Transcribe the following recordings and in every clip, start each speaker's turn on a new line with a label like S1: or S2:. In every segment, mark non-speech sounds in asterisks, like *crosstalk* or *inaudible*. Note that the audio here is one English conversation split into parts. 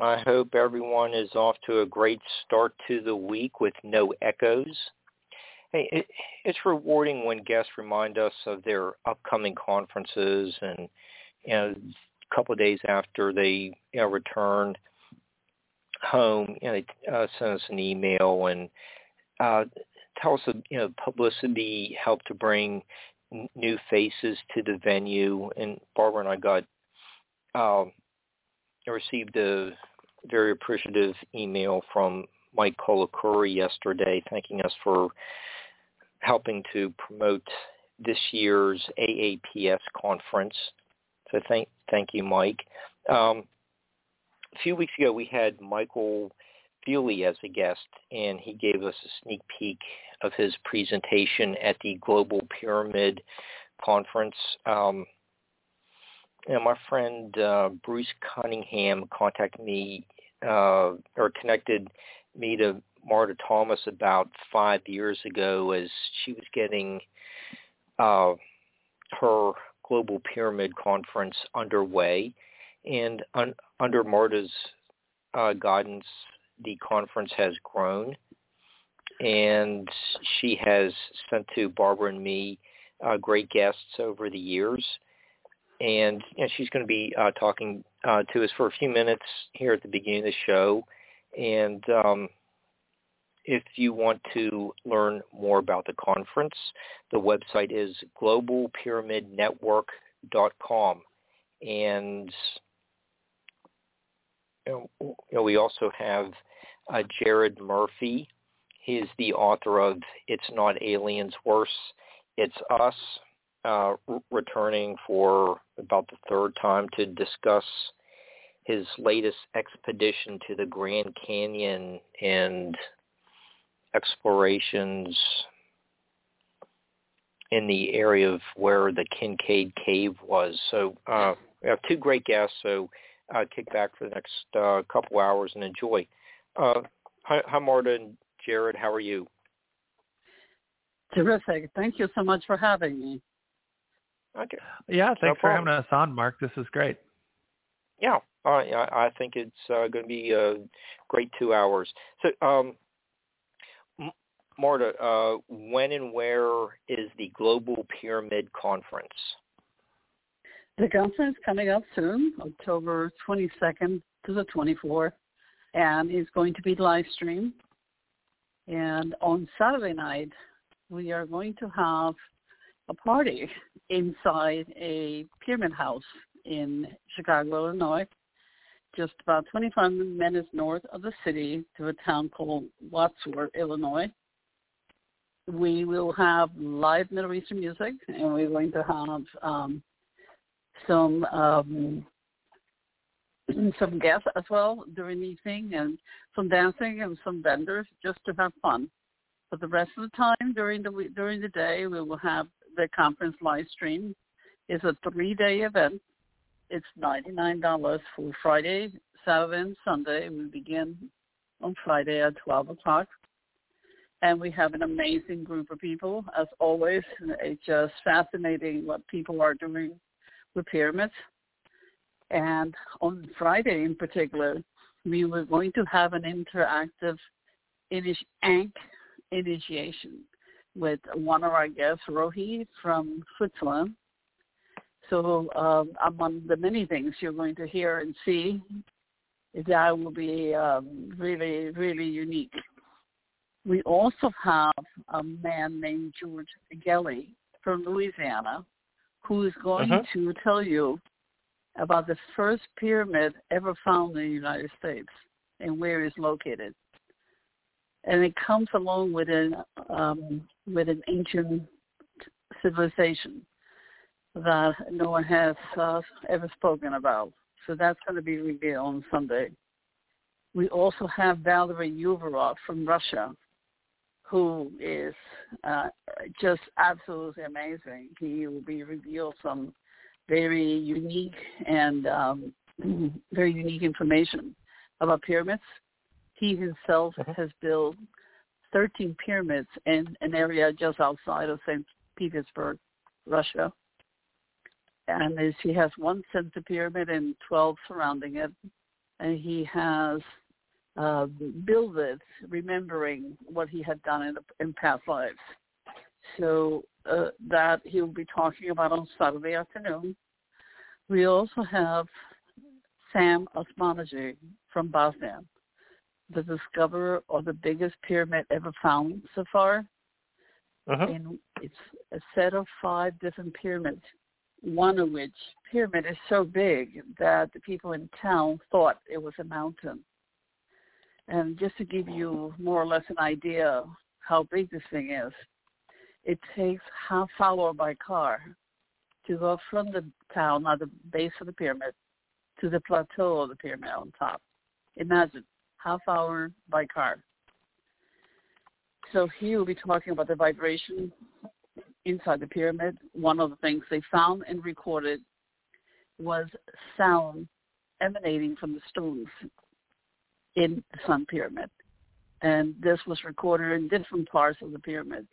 S1: I hope everyone is off to a great start to the week with no echoes. Hey, it, it's rewarding when guests remind us of their upcoming conferences and, you know, a couple of days after they you know, return home, you know, they uh, send us an email and uh, tell us, you know, publicity helped to bring n- new faces to the venue. And Barbara and I got um, received a very appreciative email from Mike Kolakuri yesterday thanking us for helping to promote this year's AAPS conference. So thank thank you, Mike. Um, a few weeks ago, we had Michael Feely as a guest, and he gave us a sneak peek of his presentation at the Global Pyramid Conference. Um, know, my friend uh, Bruce Cunningham contacted me uh, or connected me to Marta Thomas about five years ago as she was getting uh, her Global Pyramid Conference underway. And un- under Marta's uh, guidance, the conference has grown. And she has sent to Barbara and me uh, great guests over the years and you know, she's going to be uh, talking uh, to us for a few minutes here at the beginning of the show. And um, if you want to learn more about the conference, the website is globalpyramidnetwork.com. And you know, we also have uh, Jared Murphy. He is the author of It's Not Aliens Worse, It's Us, uh, returning for about the third time to discuss his latest expedition to the Grand Canyon and explorations in the area of where the Kincaide Cave was. So uh, we have two great guests, so uh, kick back for the next uh, couple hours and enjoy. Uh, hi, hi, Marta and Jared. How are you?
S2: Terrific. Thank you so much for having me.
S1: Okay.
S3: Yeah, thanks
S1: no
S3: for having us on, Mark. This is great.
S1: Yeah, uh, I think it's uh, going to be a great two hours. So, um, Marta, uh, when and where is the Global Pyramid Conference?
S2: The conference coming up soon, October 22nd to the 24th, and it's going to be live streamed. And on Saturday night, we are going to have a party inside a pyramid house in Chicago, Illinois, just about 25 minutes north of the city to a town called Wadsworth, Illinois. we will have live Middle Eastern music, and we're going to have um, some um, some guests as well during the evening, and some dancing and some vendors just to have fun. For the rest of the time during the during the day, we will have the conference live stream. It's a three-day event. It's ninety-nine dollars for Friday, Saturday, and Sunday. We begin on Friday at twelve o'clock and we have an amazing group of people as always. It's just fascinating what people are doing with pyramids. And on Friday in particular, we were going to have an interactive Ankh initiation with one of our guests, Rohi from Switzerland. So um, among the many things you're going to hear and see, that will be um, really, really unique. We also have a man named George Gelly from Louisiana who is going uh-huh. to tell you about the first pyramid ever found in the United States and where it's located. And it comes along with an um, with an ancient civilization that no one has uh, ever spoken about. So that's going to be revealed on Sunday. We also have Valery Uvarov from Russia, who is uh, just absolutely amazing. He will be revealed some very unique and um, *clears throat* very unique information about pyramids. He himself uh-huh. has built 13 pyramids in an area just outside of St. Petersburg, Russia. And he has one center pyramid and 12 surrounding it. And he has uh, build it, remembering what he had done in, in past lives. So uh, that he will be talking about on Saturday afternoon. We also have Sam Osmanagich from Bosnia, the discoverer of the biggest pyramid ever found so far. Uh-huh. And it's a set of five different pyramids, one of which pyramid is so big that the people in town thought it was a mountain. And just to give you more or less an idea how big this thing is, it takes half hour by car to go from the town at the base of the pyramid to the plateau of the pyramid on top. Imagine half hour by car. So he will be talking about the vibration inside the pyramid. One of the things they found and recorded was sound emanating from the stones in the Sun Pyramid. And this was recorded in different parts of the pyramid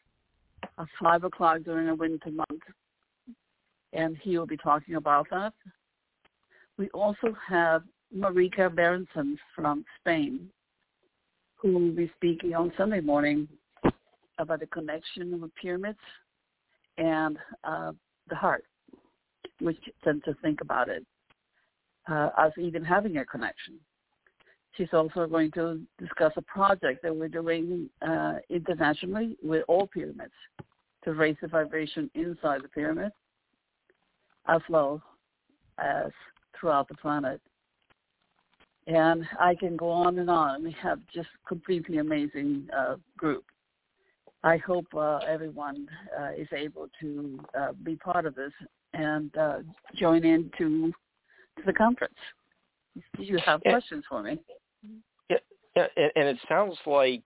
S2: at 5 o'clock during a winter month. And he will be talking about that. We also have Marika Berenson from Spain, who will be speaking on Sunday morning about the connection of the pyramids and uh, the heart, which tend to think about it uh, as even having a connection. She's also going to discuss a project that we're doing uh, internationally with all pyramids to raise the vibration inside the pyramid as well as throughout the planet. And I can go on and on. We have just completely amazing uh, group. I hope uh, everyone uh, is able to uh, be part of this and uh, join in to, to the conference. Do you have questions for me?
S1: Yeah, yeah, and it sounds like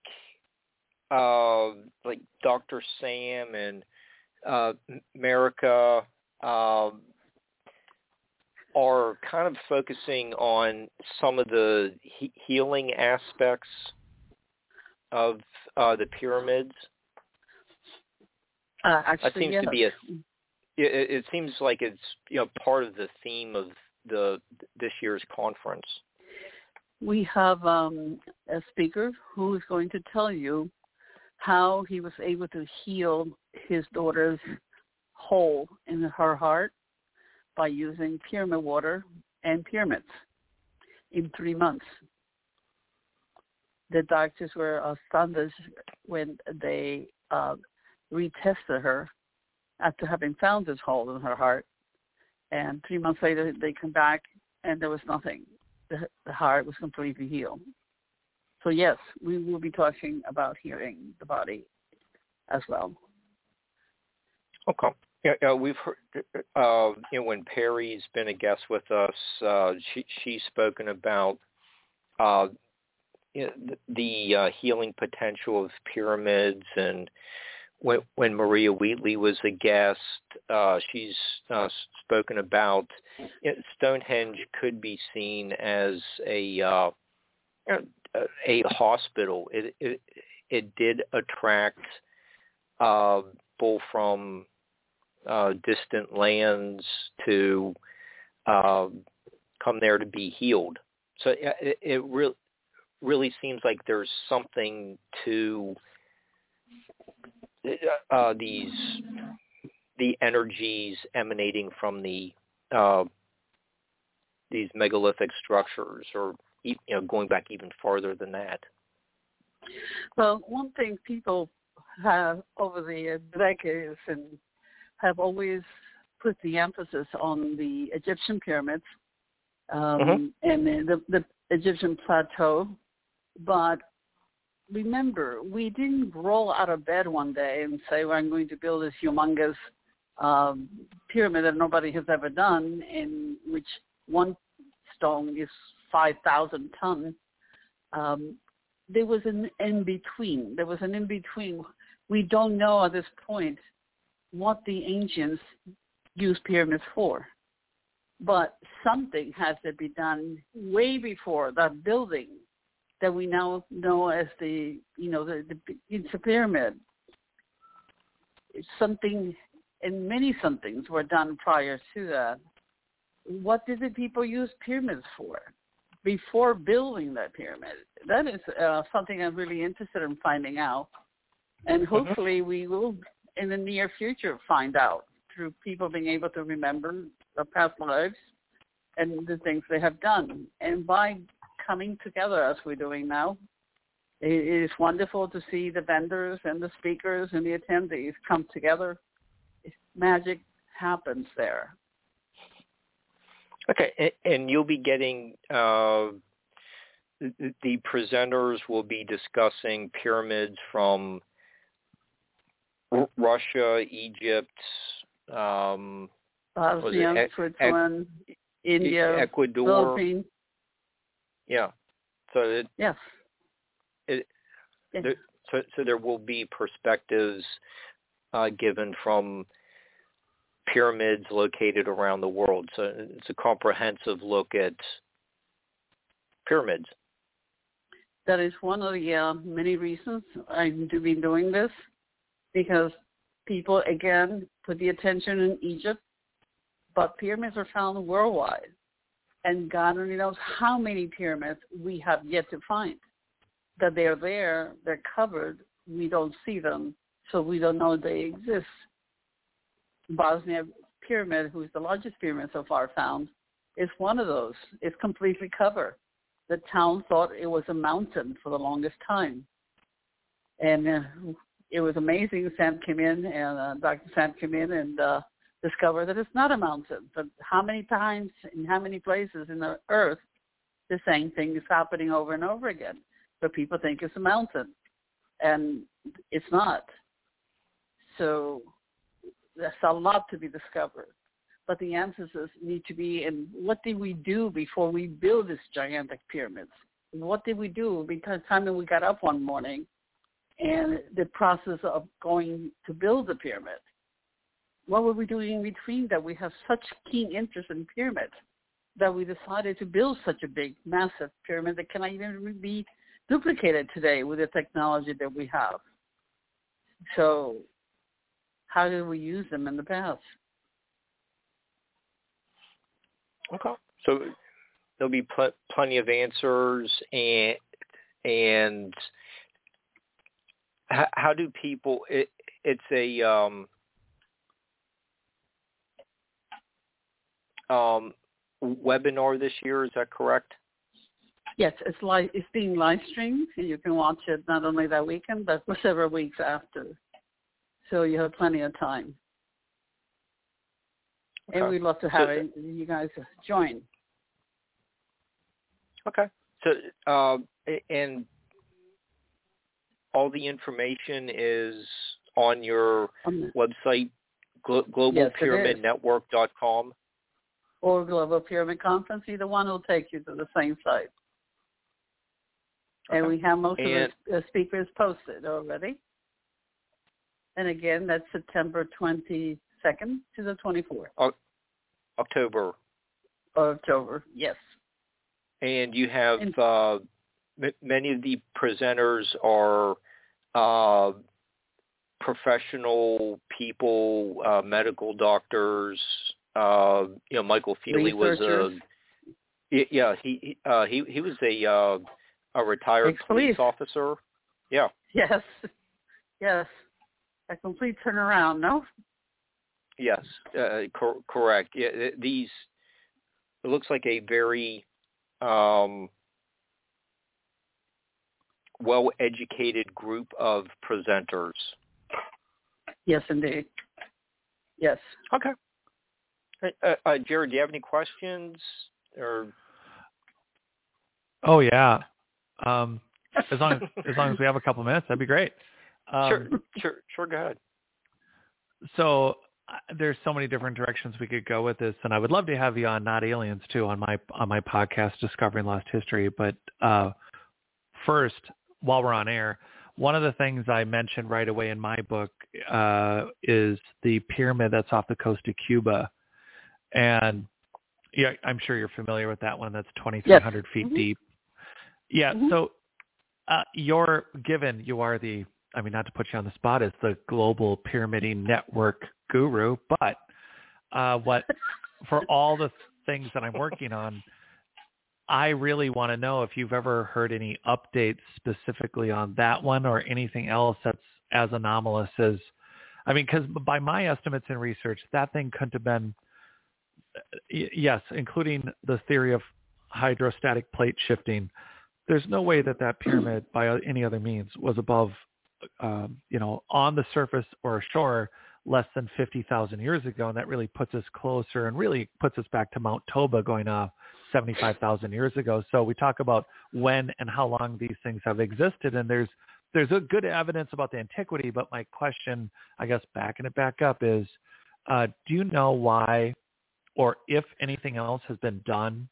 S1: uh, like Dr. Sam and uh, Marika um, are kind of focusing on some of the he- healing aspects of uh, the pyramids.
S2: Uh, actually,
S1: that seems
S2: yeah.
S1: to be a. It, it seems like it's you know part of the theme of the this year's conference
S2: we have um, a speaker who is going to tell you how he was able to heal his daughter's hole in her heart by using pyramid water and pyramids in three months. The doctors were astonished when they uh, retested her after having found this hole in her heart. And three months later, they come back and there was nothing the, the heart was completely healed. So yes, we will be talking about healing the body as well.
S1: Okay. Yeah, we've heard. Uh, you know, when Perry's been a guest with us, uh, she she's spoken about uh, you know, the, the uh, healing potential of pyramids, and when when Maria Wheatley was a guest, uh, she's uh, spoken about you know, Stonehenge could be seen as a uh, a hospital. It it, it did attract uh, people from uh, distant lands to uh, come there to be healed. So it, it really really seems like there's something to uh, these the energies emanating from the uh, these megalithic structures, or you know, going back even farther than that.
S2: Well, one thing people have over the decades and have always put the emphasis on the Egyptian pyramids um, mm-hmm. and the, the Egyptian plateau. But remember, we didn't roll out of bed one day and say, well, I'm going to build this humongous um, pyramid that nobody has ever done, in which one stone is 5,000 tons. Um, there was an in-between. There was an in-between. We don't know at this point what the ancients used pyramids for. But something has to be done way before that building that we now know as the, you know, the, the it's a pyramid. It's something, and many somethings were done prior to that. What did the people use pyramids for before building that pyramid? That is uh, something I'm really interested in finding out. And mm-hmm. hopefully we will in the near future find out through people being able to remember their past lives and the things they have done. And by coming together as we're doing now, it is wonderful to see the vendors and the speakers and the attendees come together. Magic happens there.
S1: Okay, and you'll be getting uh, the presenters will be discussing pyramids from Russia, Egypt, um,
S2: Bosnia, Switzerland, e- India,
S1: Ecuador,
S2: Philippines.
S1: Yeah. So it,
S2: yes.
S1: It, yes. There, so, so there will be perspectives uh, given from pyramids located around the world. So it's a comprehensive look at pyramids.
S2: That is one of the uh, many reasons I'm to be doing this because people again put the attention in Egypt, but pyramids are found worldwide, and God only knows how many pyramids we have yet to find. That they're there, they're covered, we don't see them, so we don't know they exist. Bosnia pyramid, who's the largest pyramid so far found, is one of those. It's completely covered. The town thought it was a mountain for the longest time. And uh, it was amazing. Sam came in and uh, Dr. Sam came in and uh, discovered that it's not a mountain. But how many times in how many places in the earth the same thing is happening over and over again? But people think it's a mountain, and it's not. So there's a lot to be discovered. But the emphasis need to be in what did we do before we build these gigantic pyramids? What did we do? Because time when we got up one morning and the process of going to build the pyramid. What were we doing in between that we have such keen interest in pyramids that we decided to build such a big, massive pyramid that cannot even be duplicated today with the technology that we have. So how did we use them in the past?
S1: Okay. So there'll be pl- plenty of answers and and how, how do people? It, it's a um, um, webinar this year. Is that correct?
S2: Yes, it's live. It's being live streamed, and you can watch it not only that weekend but for *laughs* several weeks after. So you have plenty of time. Okay. And we'd love to have so, it, you guys join.
S1: Okay. So, uh, and all the information is on your
S2: Um,
S1: website, glo-
S2: Yes,
S1: globalpyramidnetwork.com?
S2: or Global Pyramid Conference, either one will take you to the same site. And we have most
S1: And-
S2: of the uh, speakers posted already. And again, that's September 22nd to the 24th
S1: October.
S2: October. Yes.
S1: And you have
S2: And-
S1: uh, m- many of the presenters are uh, professional people, uh, medical doctors. Uh, you know, Michael Feely was a yeah he he uh, he, he was a uh, a retired police
S2: Ex-police.
S1: officer. Yeah.
S2: Yes. Yes. A complete turnaround, no?
S1: Yes, uh, cor- correct. Yeah, these it looks like a very um, well-educated group of presenters.
S2: Yes, indeed. Yes.
S1: Okay. Uh, uh, Jared, do you have any questions? Or
S3: Oh yeah. Um, as long as as long as we have a couple minutes, that'd be great. Um,
S1: sure, sure, sure. Go ahead.
S3: So uh, there's so many different directions we could go with this, and I would love to have you on Not Aliens too on my on my podcast Discovering Lost History. But uh, first, while we're on air, one of the things I mentioned right away in my book uh, is the pyramid that's off the coast of Cuba, and yeah, I'm sure you're familiar with that one. That's 2,300 feet
S2: Mhm.
S3: deep. Yeah.
S2: Mhm.
S3: So uh, you're given you are the I mean not to put you on the spot as the global pyramiding network guru, but uh, what *laughs* for all the things that I'm working on, I really want to know if you've ever heard any updates specifically on that one or anything else that's as anomalous as I mean, because by my estimates and research, that thing couldn't have been yes, including the theory of hydrostatic plate shifting. There's no way that that pyramid, by any other means, was above, um, you know, on the surface or shore less than 50,000 years ago, and that really puts us closer and really puts us back to Mount Toba going off 75,000 years ago. So we talk about when and how long these things have existed, and there's there's a good evidence about the antiquity. But my question, I guess, backing it back up is, uh, do you know why, or if anything else has been done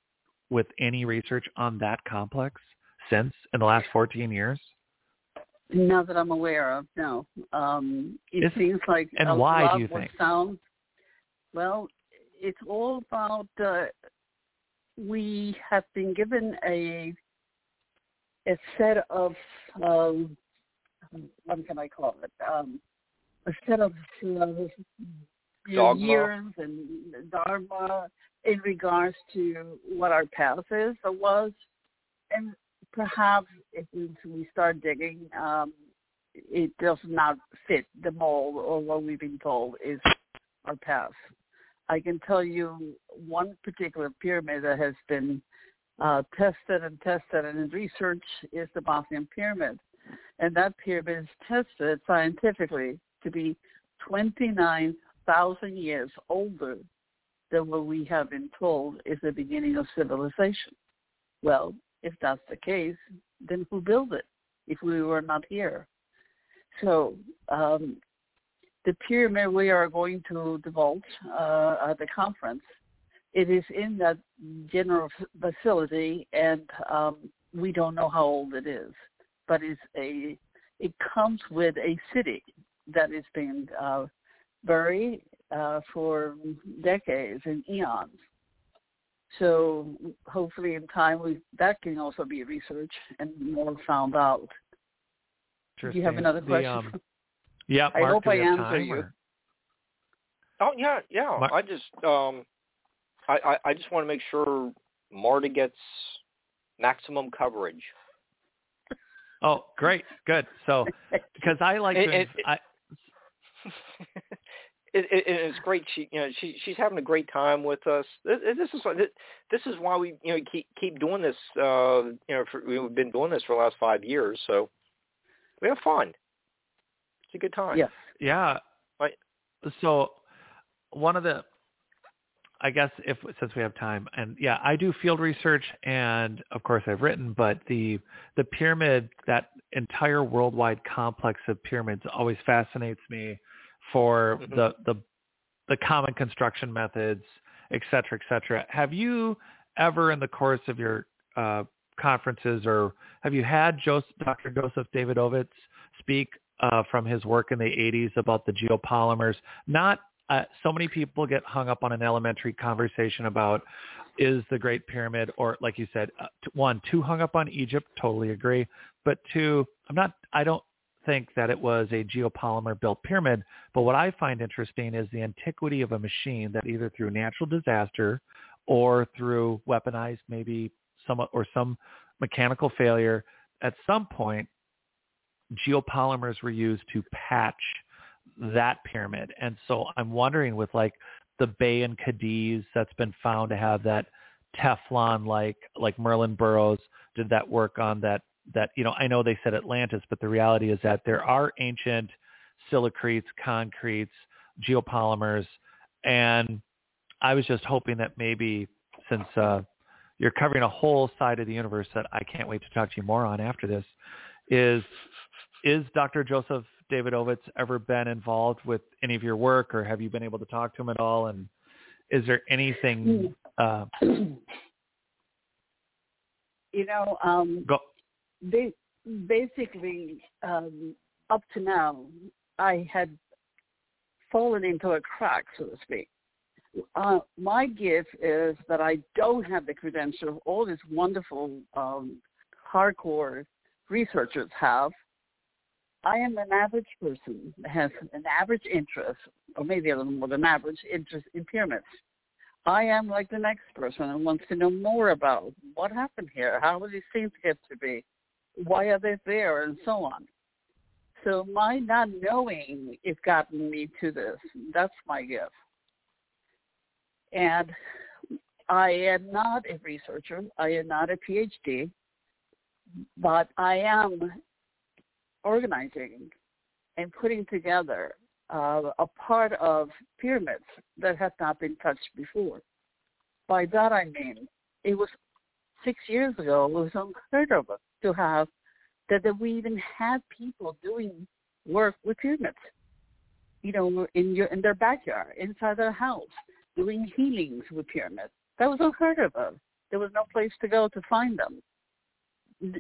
S3: with any research on that complex since in the last 14 years?
S2: Not that I'm aware of, no. Um, it
S3: Is-
S2: seems like
S3: and why do you think?
S2: sound well. It's all about uh, we have been given a a set of um, what can I call it? Um, a set of uh, you know,
S1: Dogma.
S2: years and dharma in regards to what our path is or was, and perhaps if we, we start digging, um, it does not fit the mold or what we've been told is our path. I can tell you one particular pyramid that has been uh, tested and tested and in research is the Bosnian pyramid. And that pyramid is tested scientifically to be 29,000 years older than what we have been told is the beginning of civilization. Well, if that's the case, then who built it if we were not here? So um, the pyramid we are going to divulge uh, at the conference, it is in that general facility, and um, we don't know how old it is, but it's a it comes with a city that has been uh, buried uh, for decades and eons. So hopefully in time we that can also be researched and more found out. Do you have another
S3: The,
S2: question?
S3: um, yeah,
S2: I
S3: Mark,
S2: hope I answer you.
S3: or-
S1: Oh yeah, yeah.
S3: Mar-
S1: I just um, I, I I just want to make sure Marta gets maximum coverage.
S3: Oh, great, good. So, *laughs* because I like
S1: It-
S3: to,
S1: it-
S3: I, *laughs*
S1: it, it, it's great. She, you know, she she's having a great time with us. This, is this is why we, you know, keep keep doing this. Uh, you know, for, we've been doing this for the last five years, so we have fun. It's a good time.
S2: yes.
S3: yeah.
S1: Right.
S3: So, one of the, I guess if since we have time, and yeah, I do field research, and of course I've written, but the the pyramid, that entire worldwide complex of pyramids, always fascinates me for mm-hmm. the the the common construction methods, et cetera, et cetera. Have you ever, in the course of your uh, conferences, or have you had Joseph, Dr. Joseph Davidovits speak uh, from his work in the 80s about the geopolymers? Not uh, so many people get hung up on an elementary conversation about is the Great Pyramid, or like you said, uh, one, too hung up on Egypt, totally agree. But two, I'm not, I don't think that it was a geopolymer built pyramid. But what I find interesting is the antiquity of a machine that either through natural disaster or through weaponized maybe some or some mechanical failure, at some point geopolymers were used to patch that pyramid. And so I'm wondering with like the bay and Cadiz that's been found to have that Teflon like like Merlin Burrows did that work on that that you know I know they said Atlantis, but the reality is that there are ancient silicretes, concretes, geopolymers, and I was just hoping that maybe since uh, you're covering a whole side of the universe that I can't wait to talk to you more on after this, is is Dr. Joseph Davidovits ever been involved with any of your work, or have you been able to talk to him at all? And is there anything? Uh,
S2: you know, um,
S3: go.
S2: They, basically, um, up to now, I had fallen into a crack, so to speak. Uh, my gift is that I don't have the credential all these wonderful um, hardcore researchers have I am an average person that has an average interest, or maybe a little more than average interest in pyramids. I am like the next person and wants to know more about what happened here, how did these things get to be, why are they there, and so on. So my not knowing has gotten me to this. That's my gift. And I am not a researcher. I am not a PhD, but I am organizing and putting together uh, a part of pyramids that had not been touched before. By that I mean, it was six years ago, it was unheard of to have that, that we even had people doing work with pyramids, you know, in your in their backyard, inside their house, doing healings with pyramids. That was unheard of. There was no place to go to find them.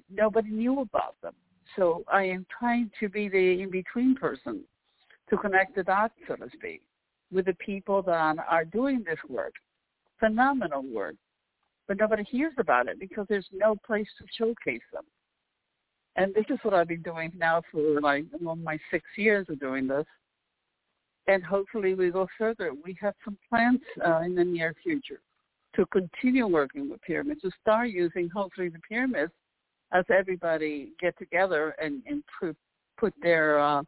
S2: Nobody knew about them. So I am trying to be the in-between person to connect the dots, so to speak, with the people that are doing this work. Phenomenal work. But nobody hears about it because there's no place to showcase them. And this is what I've been doing now for like well, my six years of doing this. And hopefully we go further. We have some plans uh, in the near future to continue working with pyramids, to start using hopefully the pyramids as everybody get together and, and put, their uh,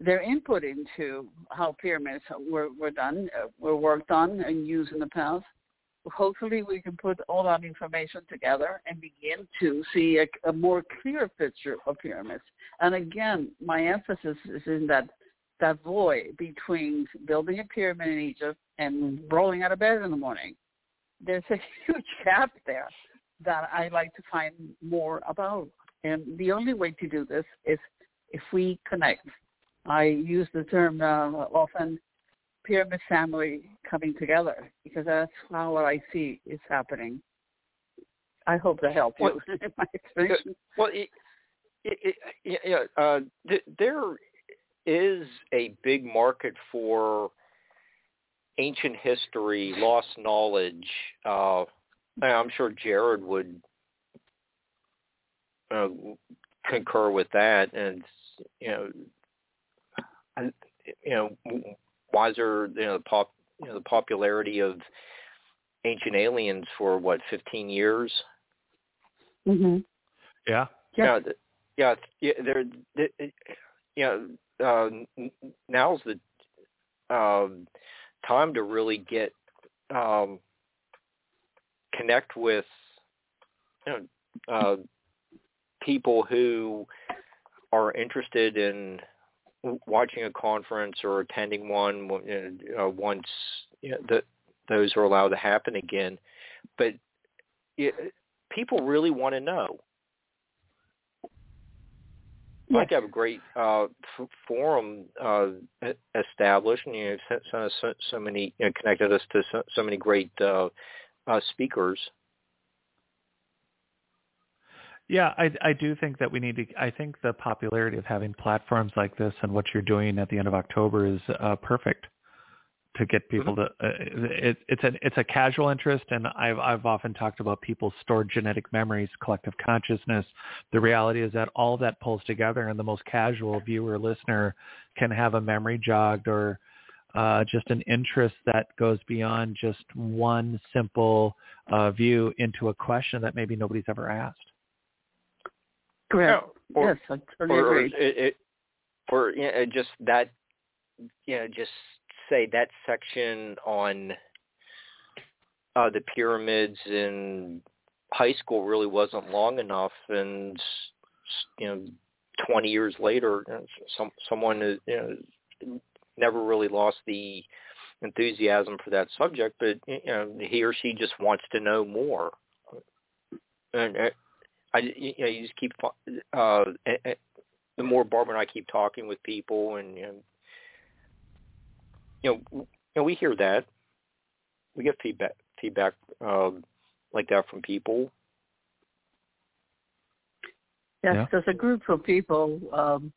S2: their input into how pyramids were, were done, uh, were worked on and used in the past. Hopefully we can put all that information together and begin to see a, a more clear picture of pyramids. And again, my emphasis is in that that void between building a pyramid in Egypt and rolling out of bed in the morning. There's a *laughs* huge gap there that I like to find more about. And the only way to do this is if we connect. I use the term uh, often pyramid family coming together because that's how what I see is happening. I hope to help you well, *laughs* in my explanation.
S1: Well, it, it, it, yeah, uh, th- there is a big market for ancient history, lost knowledge, uh, I'm sure Jared would uh, concur with that, and you know, I, you know, wiser, you know, the pop, you know, the popularity of Ancient Aliens for what 15 years.
S2: Mhm.
S3: Yeah.
S1: Yeah. Yeah. Yeah. There. You know, uh, now's the um, time to really get um, connect with you know, uh, people who are interested in watching a conference or attending one uh, once you know, those are allowed to happen again. But it, people really want to know. Mike have a great uh, f- forum uh, established, and you know, sent us so, so many, you know, connected us to so, so many great uh, uh, speakers.
S3: Yeah, I, I do think that we need to. I think the popularity of having platforms like this and what you're doing at the end of October is uh, perfect to get people mm-hmm. to. Uh, it, it's a it's a casual interest, and I've I've often talked about people's stored genetic memories, collective consciousness. The reality is that all of that pulls together, and the most casual viewer listener can have a memory jogged or uh, just an interest that goes beyond just one simple uh, view into a question that maybe nobody's ever asked.
S2: Correct. or, yes, I totally
S1: or,
S2: agree.
S1: Or, it, or you know, just that, you know, just say that section on uh, the pyramids in high school really wasn't long enough, and you know, 20 years later, some someone is, you know, never really lost the enthusiasm for that subject, but you know, he or she just wants to know more. And uh, I, you know, you just keep uh, the more Barbara and I keep talking with people, and you know, you know, you know we hear that, we get feedback feedback um, like that from people.
S2: Yes, yeah. there's a group of people um,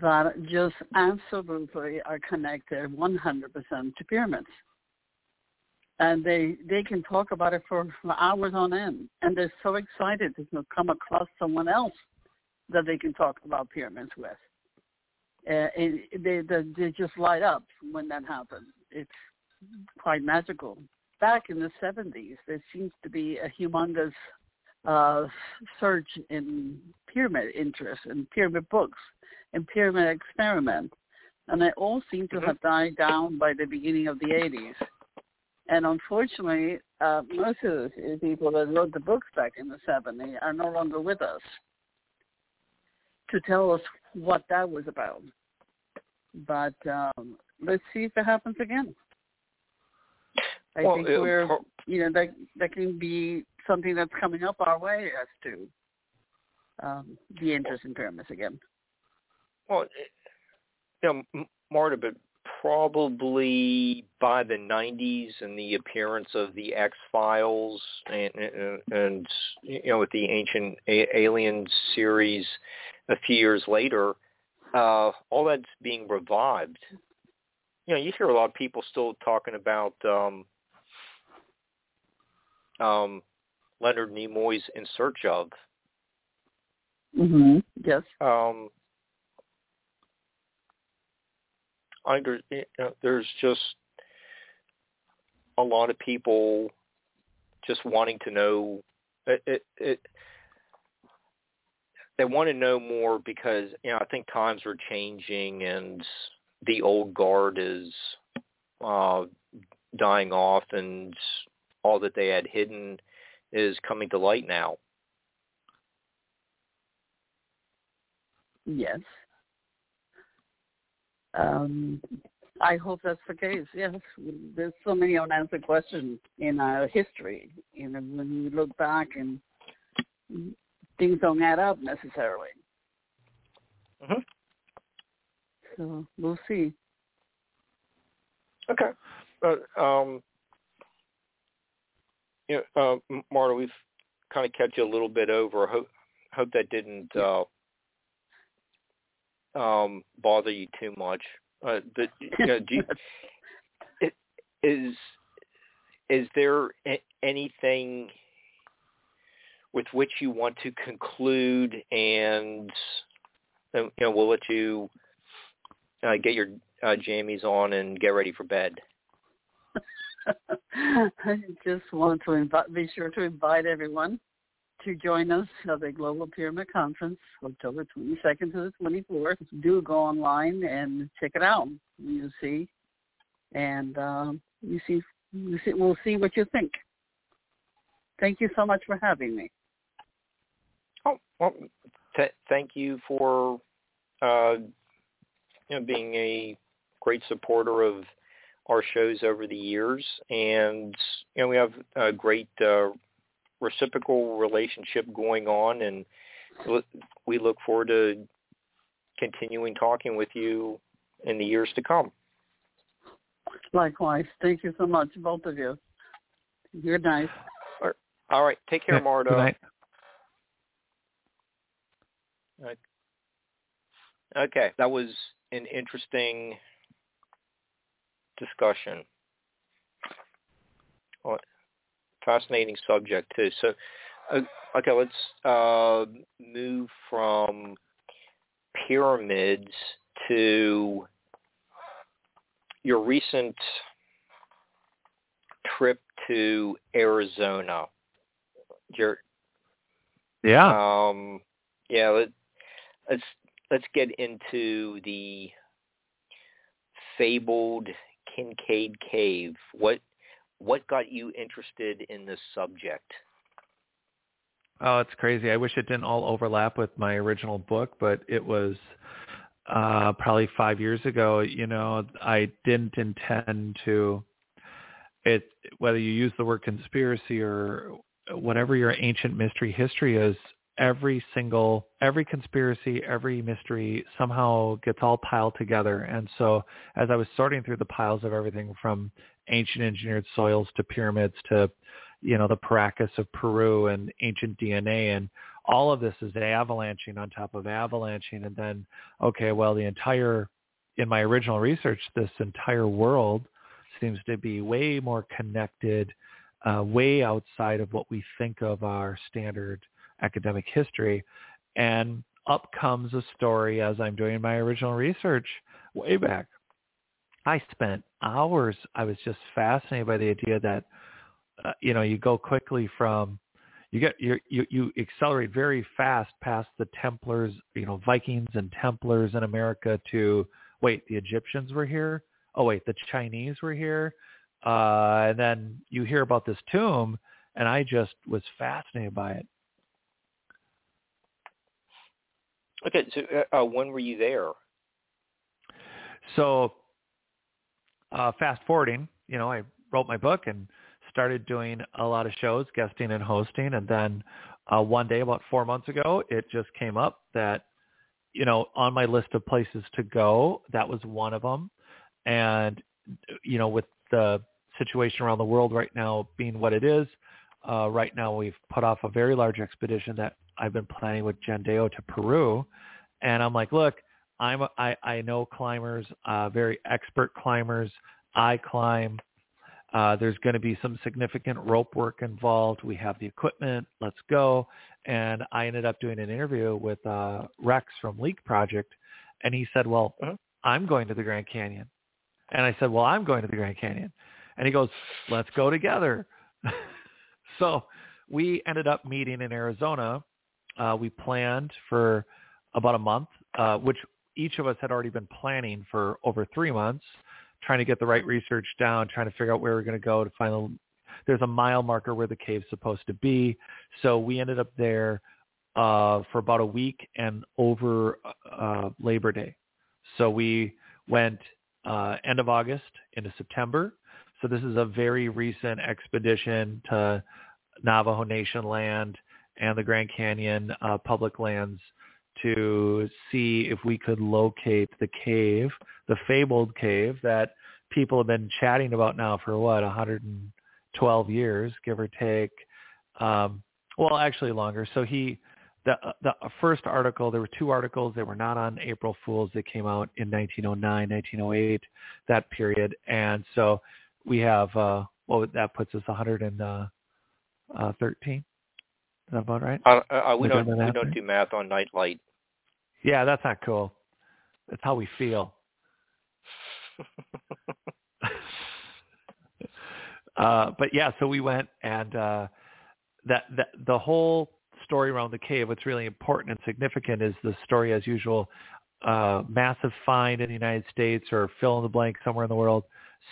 S2: that just absolutely are connected 100% to pyramids and they they can talk about it for, for hours on end, and they're so excited to come across someone else that they can talk about pyramids with. Uh, they, they they just light up when that happens. It's quite magical. Back in the 70s, there seems to be a humongous uh, surge in pyramid interest and pyramid books and pyramid experiments, and they all seem to mm-hmm. have died down by the beginning of the 80s and unfortunately, uh, most of the people that wrote the books back in the 70s are no longer with us to tell us what that was about. But um, let's see if it happens again. I
S1: well,
S2: think we're, you know, that that can be something that's coming up our way as to um, the interest in pyramids again.
S1: Well, you know, Marta, but probably by the 90s and the appearance of the X Files and, and, and you know with the Ancient a- Alien series a few years later, uh, all that's being revived. You know, you hear a lot of people still talking about um, um, Leonard Nimoy's In Search of.
S2: Mhm. Yes.
S1: Um, know, there's just a lot of people just wanting to know it, it, it they want to know more because you know I think times are changing and the old guard is uh dying off and all that they had hidden is coming to light now.
S2: Yes. Um, I hope that's the case. Yes, there's so many unanswered questions in our history. You know, when you look back and things don't add up necessarily.
S1: Mm-hmm.
S2: So we'll see.
S1: Okay. Um, you know, uh, Marta, we've kind of kept you a little bit over. Hope hope that didn't uh, um, bother you too much. Uh, but you know, do you, *laughs* it, is is there anything with which you want to conclude, and you know, we'll let you uh, get your uh, jammies on and get ready for bed. *laughs*
S2: I just want to invite, be sure to invite everyone to join us at the Global Pyramid Conference, October 22nd to the 24th. Do go online and check it out. You see, and um, you see, you see, we'll see what you think. Thank you so much for having me.
S1: Oh, well, th- thank you for uh, you know being a great supporter of our shows over the years, and you know we have a great uh, reciprocal relationship going on, and we look forward to continuing talking with you in the years to come.
S2: Likewise. Thank you so much, both of you. You're nice.
S1: All right. Take care, Marta.
S3: Good night.
S1: Okay. That was an interesting discussion. Well, fascinating subject too. So, uh, okay, let's uh, move from pyramids to your recent trip to Arizona. Your
S3: yeah.
S1: Um, yeah. Let, let's let's get into the fabled Kincaide Cave. What what got you interested in this subject?
S3: Oh, it's crazy. I wish it didn't all overlap with my original book, but it was uh probably 5 years ago, you know, I didn't intend to it whether you use the word conspiracy or whatever your ancient mystery history is, every single every conspiracy every mystery somehow gets all piled together and so as i was sorting through the piles of everything from ancient engineered soils to pyramids to you know the paracas of peru and ancient dna and all of this is avalanching on top of avalanching and then okay well the entire in my original research this entire world seems to be way more connected uh, way outside of what we think of our standard academic history. And up comes a story as I'm doing my original research way back. I spent hours. I was just fascinated by the idea that, uh, you know, you go quickly from, you get you you you accelerate very fast past the Templars, you know, Vikings and Templars in America to wait, the Egyptians were here. Oh wait, the Chinese were here. Uh, and then you hear about this tomb, and I just was fascinated by it.
S1: Okay, so uh, uh, when were you there?
S3: So, uh, fast forwarding, you know, I wrote my book and started doing a lot of shows, guesting and hosting, and then uh, one day, about four months ago, it just came up that, you know, on my list of places to go, that was one of them, and you know, with the situation around the world right now being what it is, uh, right now we've put off a very large expedition that I've been planning with Jendeo to Peru, and I'm like, look, I'm a, I, I know climbers, uh, very expert climbers. I climb. Uh, there's going to be some significant rope work involved. We have the equipment. Let's go. And I ended up doing an interview with uh, Rex from Leak Project, and he said, well, uh-huh. I'm going to the Grand Canyon. And I said, well, I'm going to the Grand Canyon. And he goes, let's go together. *laughs* so we ended up meeting in Arizona uh, we planned for about a month, uh, which each of us had already been planning for over three months, trying to get the right research down, trying to figure out where we we're going to go to find the, there's a mile marker where the cave's supposed to be. So we ended up there uh, for about a week and over uh, Labor Day. So we went uh, end of August into September. So this is a very recent expedition to Navajo Nation land and the Grand Canyon uh, public lands to see if we could locate the cave, the fabled cave that people have been chatting about now for what 112 years, give or take. Um, well, actually longer. So he, the the first article, there were two articles that were not on April Fools that came out in 1909, 1908, that period, and so we have uh, well that puts us 113 uh, is that about right?
S1: Uh, uh, we don't we don't do math on nightlight.
S3: Yeah, that's not cool. That's how we feel. *laughs* uh, but yeah, so we went and uh, that, that the whole story around the cave. What's really important and significant is the story, as usual. Uh, massive find in the United States or fill in the blank somewhere in the world.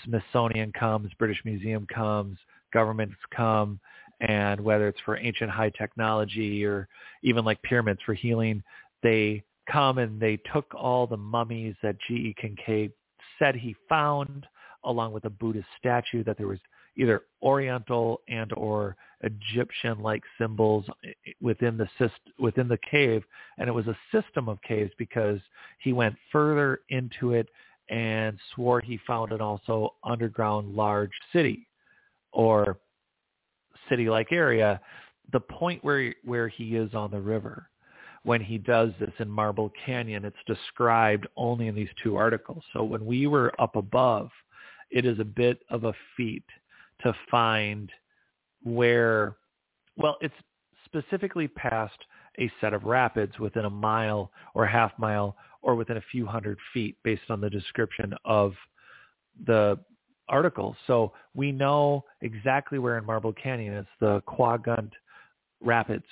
S3: Smithsonian comes, British Museum comes, governments come, and whether it's for ancient high technology or even like pyramids for healing, they come and they took all the mummies that G.E. Kincaid said he found along with a Buddhist statue, that there was either Oriental and or Egyptian-like symbols eh, eh, within the within the cave, and it was a system of caves because he went further into it and swore he found an also underground large city or city-like area. The point where where he is on the river when he does this in Marble Canyon, it's described only in these two articles. So when we were up above, it is a bit of a feat to find where, well, it's specifically past a set of rapids within a mile or half mile or within a few hundred feet based on the description of the article. So we know exactly where in Marble Canyon it's the Kwagunt Rapids.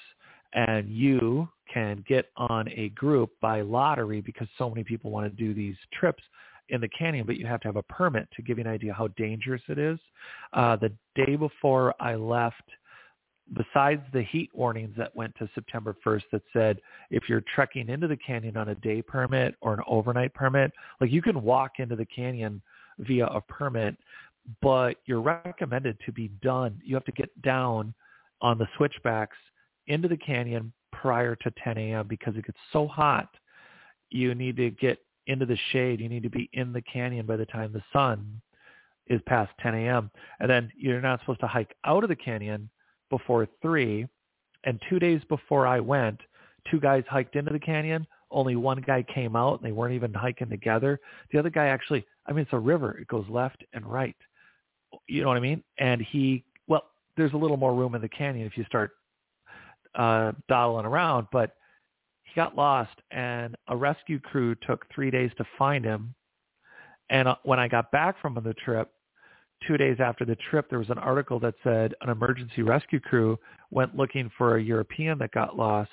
S3: And you can get on a group by lottery because so many people want to do these trips in the canyon, but you have to have a permit to give you an idea how dangerous it is. Uh, the day before I left, besides the heat warnings that went to September 1st that said if you're trekking into the canyon on a day permit or an overnight permit, like you can walk into the canyon via a permit, but you're recommended to be done. You have to get down on the switchbacks into the canyon prior to 10 a.m. because it gets so hot. You need to get into the shade. You need to be in the canyon by the time the sun is past 10 a.m. And then you're not supposed to hike out of the canyon before 3. And two days before I went, two guys hiked into the canyon. Only one guy came out and they weren't even hiking together. The other guy actually, I mean, it's a river. It goes left and right. You know what I mean? And he, well, there's a little more room in the canyon if you start uh, dawdling around, but he got lost and a rescue crew took three days to find him. And uh, when I got back from the trip, two days after the trip, there was an article that said an emergency rescue crew went looking for a European that got lost.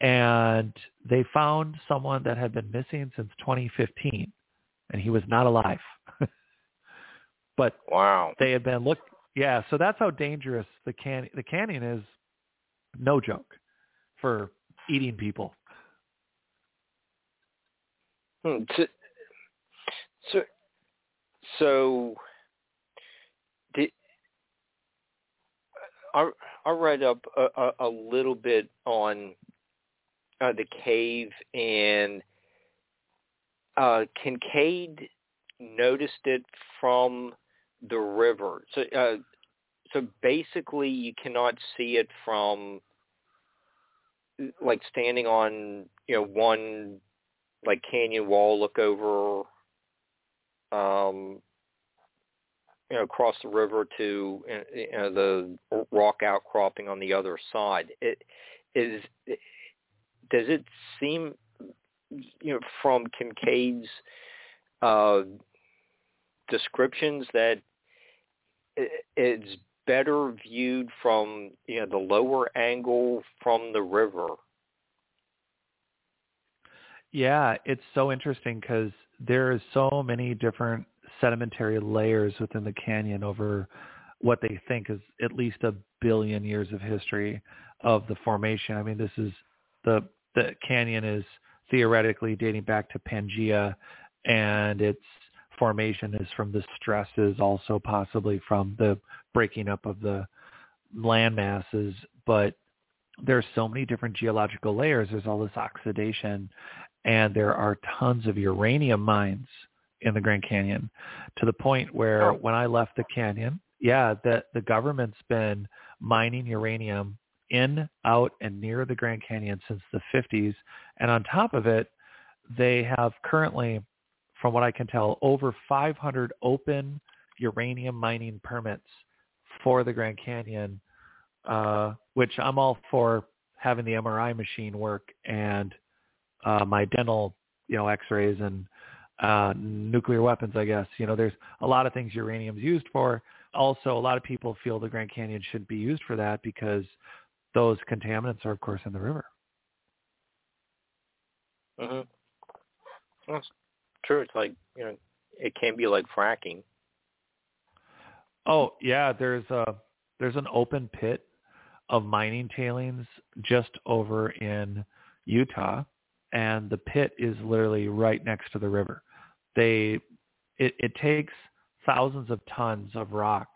S3: And they found someone that had been missing since 2015 and he was not alive. *laughs* but
S1: wow,
S3: they had been look. Yeah, so that's how dangerous the can the canyon is. No joke for eating people.
S1: Hmm. So, so, did, I, I read up a, a, a little bit on uh, the cave, and uh, Kincaid noticed it from the river. So, uh, so basically, you cannot see it from like standing on you know one like canyon wall, look over um, you know across the river to you know, the rock outcropping on the other side. It is. Does it seem you know from Kincaid's uh, descriptions that it's better viewed from you know the lower angle from the river.
S3: Yeah, it's so interesting because there is so many different sedimentary layers within the canyon over what they think is at least a billion years of history of the formation. I mean, this is the the canyon is theoretically dating back to Pangea, and its formation is from the stresses, also possibly from the breaking up of the land masses, but there's so many different geological layers. There's all this oxidation, and there are tons of uranium mines in the Grand Canyon to the point where oh. when I left the canyon, yeah, the, the government's been mining uranium in, out, and near the Grand Canyon since the 50s. And on top of it, they have currently, from what I can tell, over 500 open uranium mining permits for the Grand Canyon, uh, which I'm all for having the MRI machine work and uh, my dental, you know, X-rays and uh, nuclear weapons. I guess you know, there's a lot of things uranium's used for. Also, a lot of people feel the Grand Canyon shouldn't be used for that because those contaminants are, of course, in the river.
S1: Mhm. That's true. It's like you know, it can be like fracking.
S3: Oh yeah, there's a there's an open pit of mining tailings just over in Utah, and the pit is literally right next to the river. They it, it takes thousands of tons of rock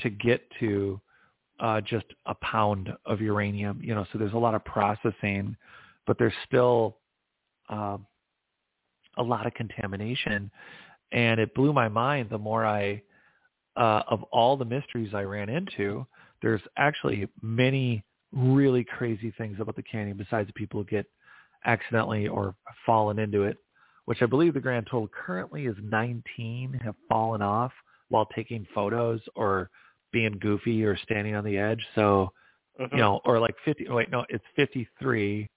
S3: to get to uh, just a pound of uranium. You know, so there's a lot of processing, but there's still uh, a lot of contamination. And it blew my mind the more I, uh, of all the mysteries I ran into, there's actually many really crazy things about the canyon besides people who get accidentally or fallen into it, which I believe the grand total currently is 19 have fallen off while taking photos or being goofy or standing on the edge. So,
S1: Mhm.
S3: you know, or like 50, wait, no, it's 53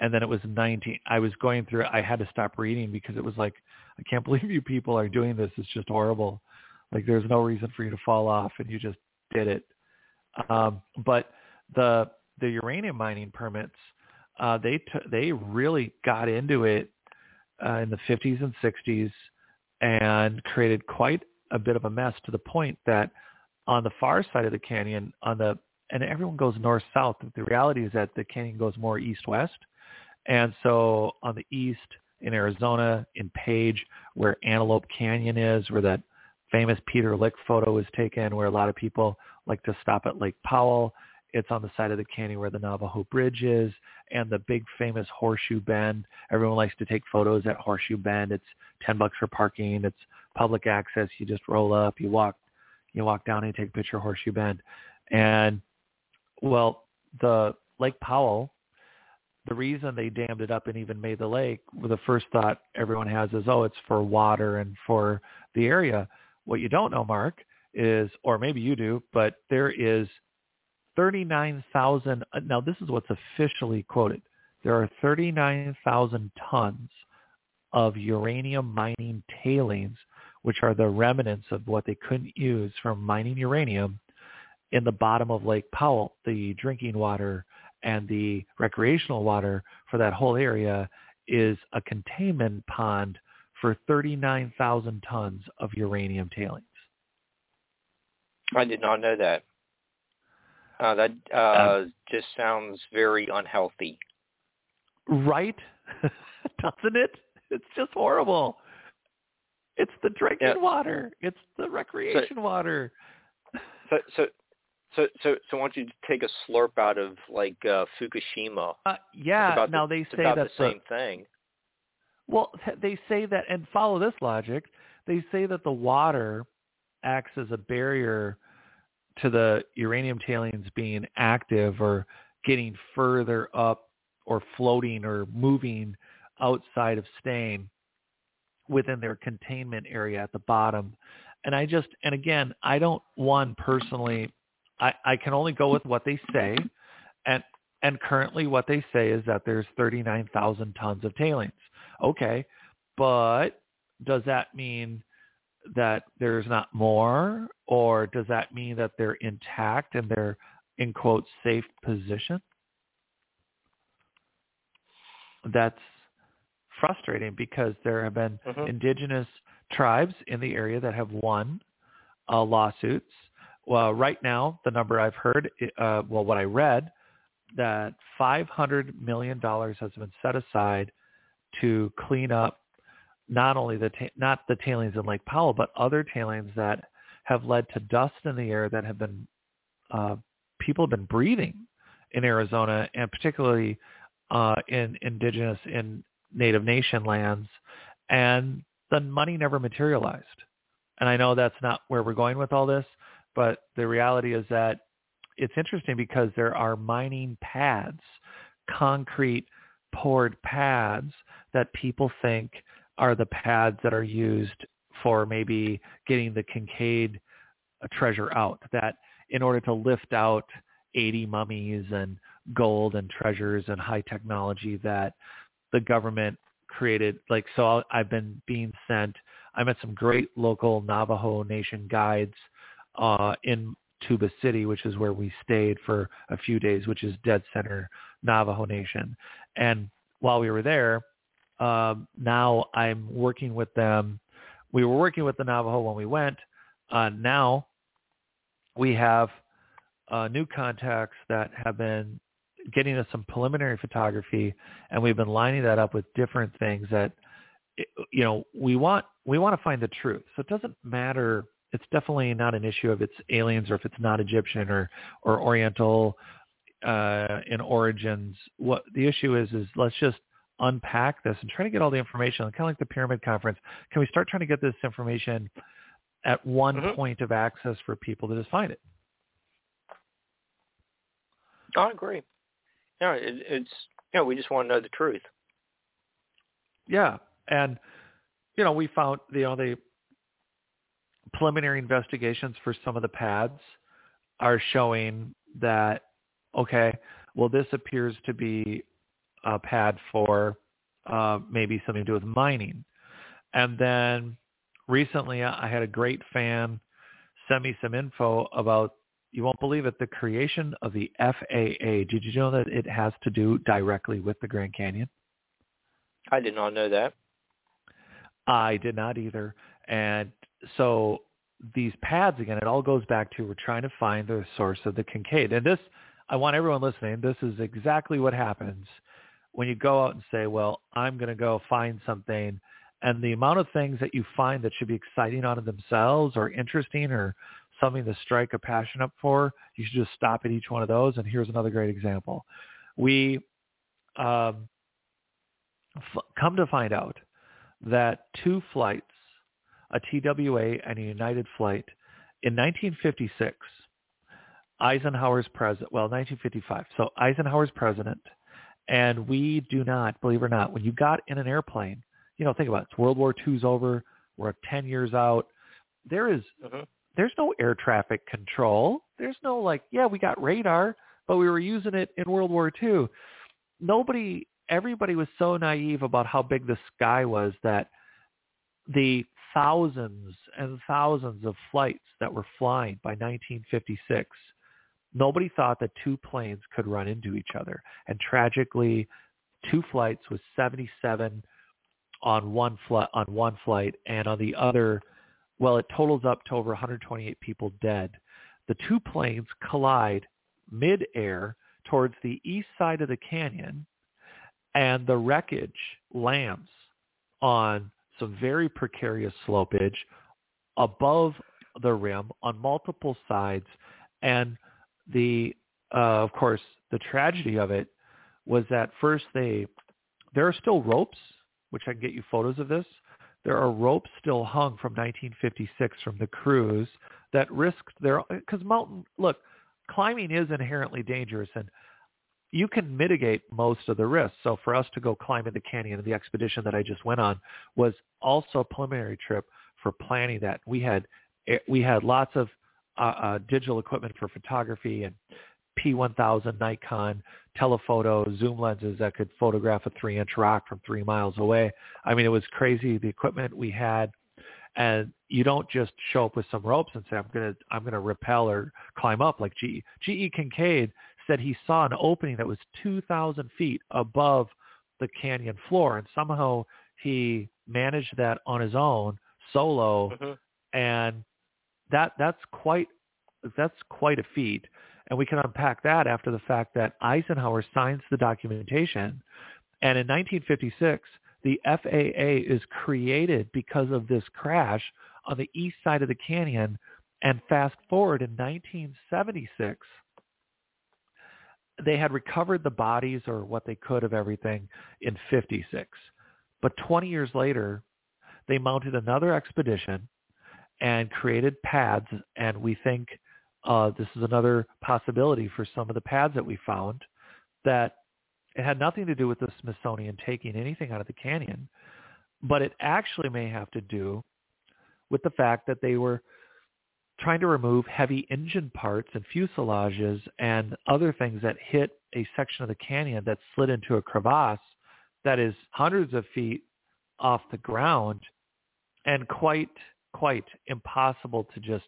S3: and then it was 19. I was going through it. I had to stop reading because it was like, I can't *laughs* believe you people are doing this. It's just horrible. Like there's no reason for you to fall off and you just did it. Um, but the, the uranium mining permits, uh, they, t- they really got into it, uh, in the 50s and 60s and created quite a bit of a mess to the point that on the far side of the canyon on the and everyone goes north south the reality is that the canyon goes more east west and so on the east in arizona in page where antelope canyon is where that famous peter lik photo was taken where a lot of people like to stop at lake powell it's on the side of the canyon where the navajo bridge is and the big famous horseshoe bend. Everyone likes to take photos at horseshoe bend. It's ten bucks for parking. It's public access. You just roll up you walk you walk down and you take a picture of Horseshoe Bend. And well, the Lake Powell, the reason they dammed it up and even made the lake, the first thought everyone has is, oh, it's for water and for the area. What you don't know, Mark, is, or maybe you do, but there is 39,000. Uh, now, this is what's officially quoted. There are 39,000 tons of uranium mining tailings which are the remnants of what they couldn't use from mining uranium in the bottom of Lake Powell, the drinking water and the recreational water for that whole area is a containment pond for 39,000 tons of uranium tailings.
S1: I did not know that. Uh, that uh, um, just sounds very unhealthy.
S3: Right? *laughs* Doesn't it? It's just horrible. It's the drinking yeah. water. It's the recreation
S1: so,
S3: water.
S1: So so so so so I want you to take a slurp out of like uh, Fukushima.
S3: Uh, yeah. Now
S1: the,
S3: they say
S1: that
S3: the
S1: same thing.
S3: Well, they say that, and follow this logic. They say that the water acts as a barrier to the uranium tailings being active or getting further up or floating or moving outside of staying within their containment area at the bottom. And I just, and again, I don't, one, personally, I, I can only go with what they say. And, and currently what they say is that there's 39,000 tons of tailings. Okay. But does that mean that there's not more or does that mean that they're intact and they're in quote safe position? That's frustrating because there have been
S1: mm-hmm.
S3: indigenous tribes in the area that have won uh, lawsuits. Well, right now, the number I've heard, uh, well, what I read, that $500 million has been set aside to clean up not only the ta- not the tailings in Lake Powell, but other tailings that have led to dust in the air that have been uh, people have been breathing in Arizona, and particularly uh, in indigenous in Native Nation lands, and the money never materialized. And I know that's not where we're going with all this, but the reality is that it's interesting because there are mining pads, concrete poured pads that people think are the pads that are used for maybe getting the Kincaid treasure out. That in order to lift out 80 mummies and gold and treasures and high technology that the government created like so I've been being sent I met some great local Navajo Nation guides uh in Tuba City, which is where we stayed for a few days, which is dead center Navajo Nation. And while we were there, um, now I'm working with them. We were working with the Navajo when we went. Uh, now we have uh, new contacts that have been getting us some preliminary photography, and we've been lining that up with different things that you know we want we want to find the truth. So it doesn't matter. It's definitely not an issue of it's aliens or if it's not Egyptian or or Oriental uh, in origins. What the issue is is let's just unpack this and try to get all the information. Kind of like the Pyramid Conference. Can we start trying to get this information at one mm-hmm. point of access for people to just find it?
S1: I agree. Yeah, it, it's you know we just want to know the truth.
S3: Yeah, and you know we found you know the preliminary investigations for some of the pads are showing that okay, well this appears to be a pad for uh, maybe something to do with mining, and then recently I had a great fan send me some info about you won't believe it, the creation of the FAA. Did you know that it has to do directly with the Grand Canyon?
S1: I did not know that.
S3: I did not either. And so these pads, again, it all goes back to we're trying to find the source of the Kincaid. And this, I want everyone listening, this is exactly what happens when you go out and say, well, I'm going to go find something. And the amount of things that you find that should be exciting on themselves or interesting or something to strike a passion up for, you should just stop at each one of those. And here's another great example. We um, f- come to find out that two flights, a TWA and a United flight, in 1956, Eisenhower's president, well, 1955. So Eisenhower's president, and we do not, believe it or not, when you got in an airplane, you know, think about it. World War II's over. We're 10 years out. There is uh-huh there's no air traffic control. There's no like, yeah, we got radar, but we were using it in World War II. Nobody, everybody was so naive about how big the sky was that the thousands and thousands of flights that were flying by 1956, nobody thought that two planes could run into each other. And tragically, two flights with 77 on one flight on one flight and on the other well, it totals up to over 128 people dead. The two planes collide mid-air towards the east side of the canyon, and the wreckage lands on some very precarious slopage above the rim on multiple sides. And the, uh, of course, the tragedy of it was that first they, there are still ropes, which I can get you photos of this, there are ropes still hung from 1956 from the crews that risked their because mountain look climbing is inherently dangerous and you can mitigate most of the risks. So for us to go climbing the canyon, the expedition that I just went on was also a preliminary trip for planning that. We had eh, we had lots of uh, uh, digital equipment for photography and P1000 Nikon telephoto zoom lenses that could photograph a three inch rock from three miles away. I mean, it was crazy. The equipment we had and you don't just show up with some ropes and say, I'm going to, I'm going to rappel or climb up like GE. GE Kincaid said he saw an opening that was 2,000 feet above the canyon floor. And somehow he managed that on his own solo. Mm-hmm. And that, that's quite, that's quite a feat. And we can unpack that after the fact that Eisenhower signs the documentation. And in 1956, the FAA is created because of this crash on the east side of the canyon. And fast forward in 1976, they had recovered the bodies or what they could of everything in 56. But 20 years later, they mounted another expedition and created pads. And we think uh, this is another possibility for some of the pads that we found that it had nothing to do with the Smithsonian taking anything out of the canyon, but it actually may have to do with the fact that they were trying to remove heavy engine parts and fuselages and other things that hit a section of the canyon that slid into a crevasse that is hundreds of feet off the ground and quite quite impossible to just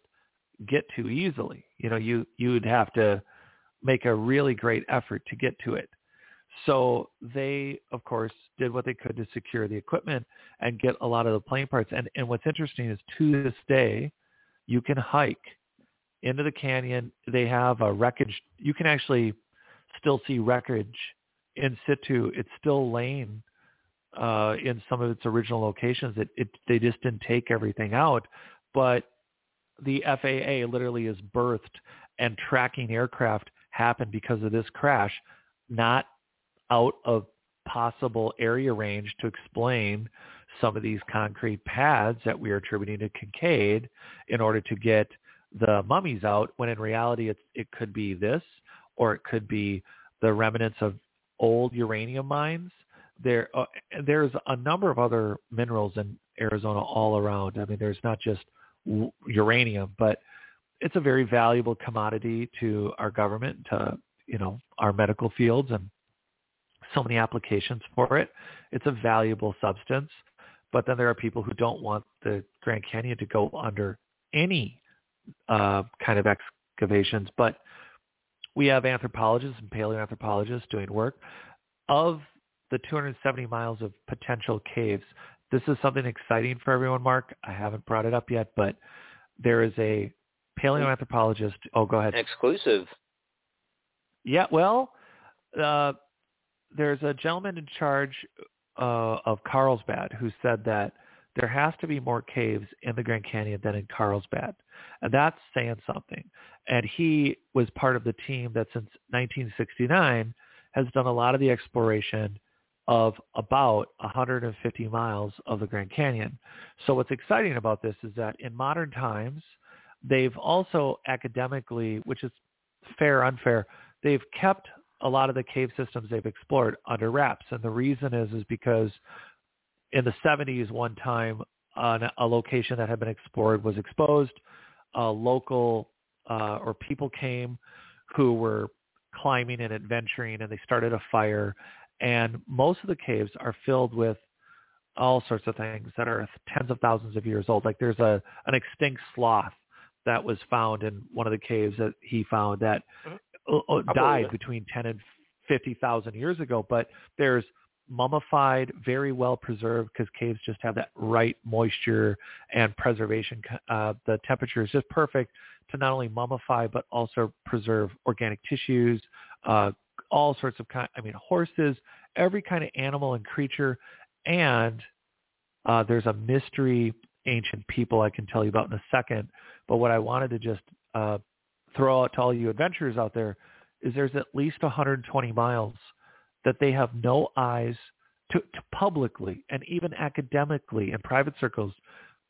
S3: get to easily. You know, you you would have to make a really great effort to get to it. So they, of course, did what they could to secure the equipment and get a lot of the plane parts. And and what's interesting is to this day, you can hike into the canyon. They have a wreckage. You can actually still see wreckage in situ. It's still laying uh, in some of its original locations. It, it they just didn't take everything out, but the FAA literally is birthed and tracking aircraft happened because of this crash, not out of possible area range to explain some of these concrete pads that we are attributing to Kincaid in order to get the mummies out when in reality it could be this or it could be the remnants of old uranium mines. There, uh, there's a number of other minerals in Arizona all around. I mean, there's not just uranium, but it's a very valuable commodity to our government, to you know our medical fields, and so many applications for it. It's a valuable substance, but then there are people who don't want the Grand Canyon to go under any uh, kind of excavations. But we have anthropologists and paleoanthropologists doing work of the 270 miles of potential caves. This is something exciting for everyone, Mark. I haven't brought it up yet, but there is a paleoanthropologist. Oh, go ahead.
S1: Exclusive.
S3: Yeah, well, uh, there's a gentleman in charge uh, of Carlsbad who said that there has to be more caves in the Grand Canyon than in Carlsbad. And that's saying something. And he was part of the team that since 1969 has done a lot of the exploration of about 150 miles of the Grand Canyon. So what's exciting about this is that in modern times, they've also academically, which is fair, unfair, they've kept a lot of the cave systems they've explored under wraps. And the reason is, is because in the 70s, one time, on a location that had been explored was exposed. A local uh, or people came who were climbing and adventuring, and they started a fire. And most of the caves are filled with all sorts of things that are tens of thousands of years old. Like there's a an extinct sloth that was found in one of the caves that he found that mm-hmm. died between 10 and 50,000 years ago. But there's mummified, very well preserved because caves just have that right moisture and preservation. Uh, the temperature is just perfect to not only mummify but also preserve organic tissues, uh, all sorts of kind. I mean, horses, every kind of animal and creature, and uh, there's a mystery ancient people I can tell you about in a second. But what I wanted to just uh, throw out to all you adventurers out there is there's at least 120 miles that they have no eyes to, to publicly and even academically in private circles.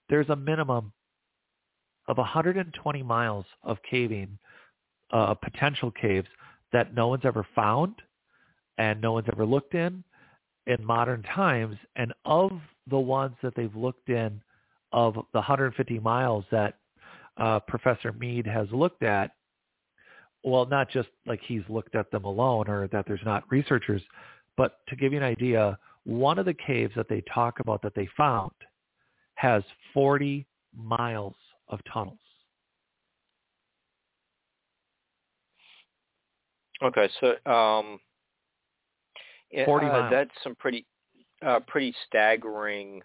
S3: There's a minimum of 120 miles of caving, uh, potential caves that no one's ever found and no one's ever looked in in modern times. And of the ones that they've looked in, of the 150 miles that uh, Professor Mead has looked at, well, not just like he's looked at them alone or that there's not researchers, but to give you an idea, one of the caves that they talk about that they found has 40 miles of tunnels.
S1: Okay, so um,
S3: 40
S1: uh,
S3: miles.
S1: that's some pretty uh, pretty staggering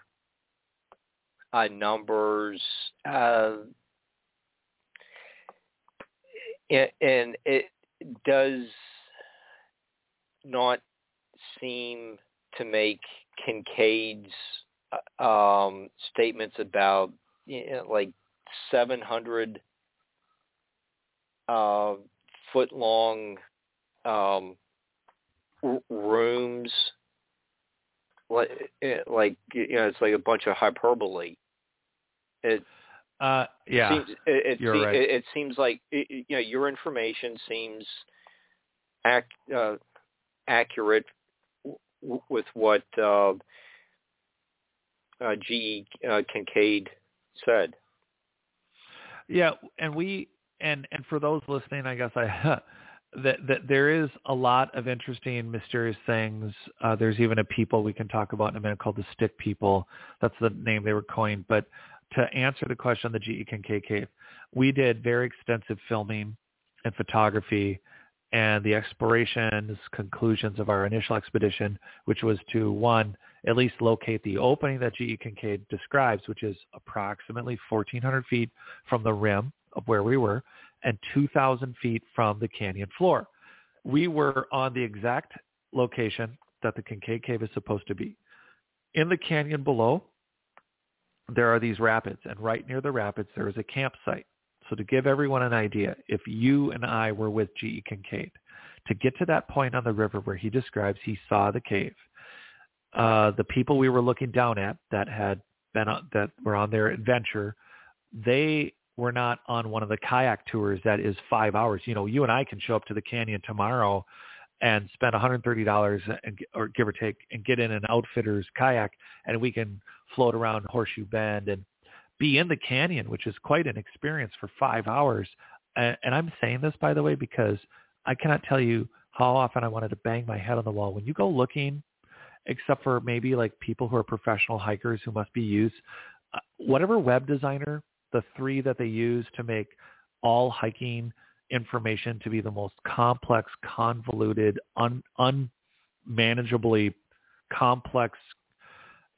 S1: uh, numbers. Uh, and it does not seem to make Kincaid's uh, um, statements about you know, like 700 uh, foot long um, r- rooms like like you know it's like a bunch of hyperbole it
S3: uh, yeah,
S1: seems, it, it,
S3: you're right.
S1: it, it seems like it, you know your information seems ac- uh, accurate w- with what uh, uh, G. Uh, Kincaid said.
S3: Yeah, and we and and for those listening, I guess I *laughs* that that there is a lot of interesting, mysterious things. Uh, there's even a people we can talk about in a minute called the Stick People. That's the name they were coined, but to answer the question on the GE Kincaid cave, we did very extensive filming and photography and the explorations conclusions of our initial expedition, which was to one, at least locate the opening that GE Kincaid describes, which is approximately 1,400 feet from the rim of where we were and 2,000 feet from the canyon floor. We were on the exact location that the Kincaid cave is supposed to be. in the canyon below, there are these rapids, and right near the rapids there is a campsite. So to give everyone an idea, if you and I were with G.E. Kincaid, to get to that point on the river where he describes he saw the cave, uh, the people we were looking down at that had been on, that were on their adventure, they were not on one of the kayak tours that is five hours. You know, you and I can show up to the canyon tomorrow and spend $130 and, or give or take and get in an outfitter's kayak and we can float around Horseshoe Bend and be in the canyon, which is quite an experience for five hours. And, and I'm saying this, by the way, because I cannot tell you how often I wanted to bang my head on the wall. When you go looking, except for maybe like people who are professional hikers who must be used, uh, whatever web designer, the three that they use to make all hiking information to be the most complex, convoluted, un, unmanageably complex.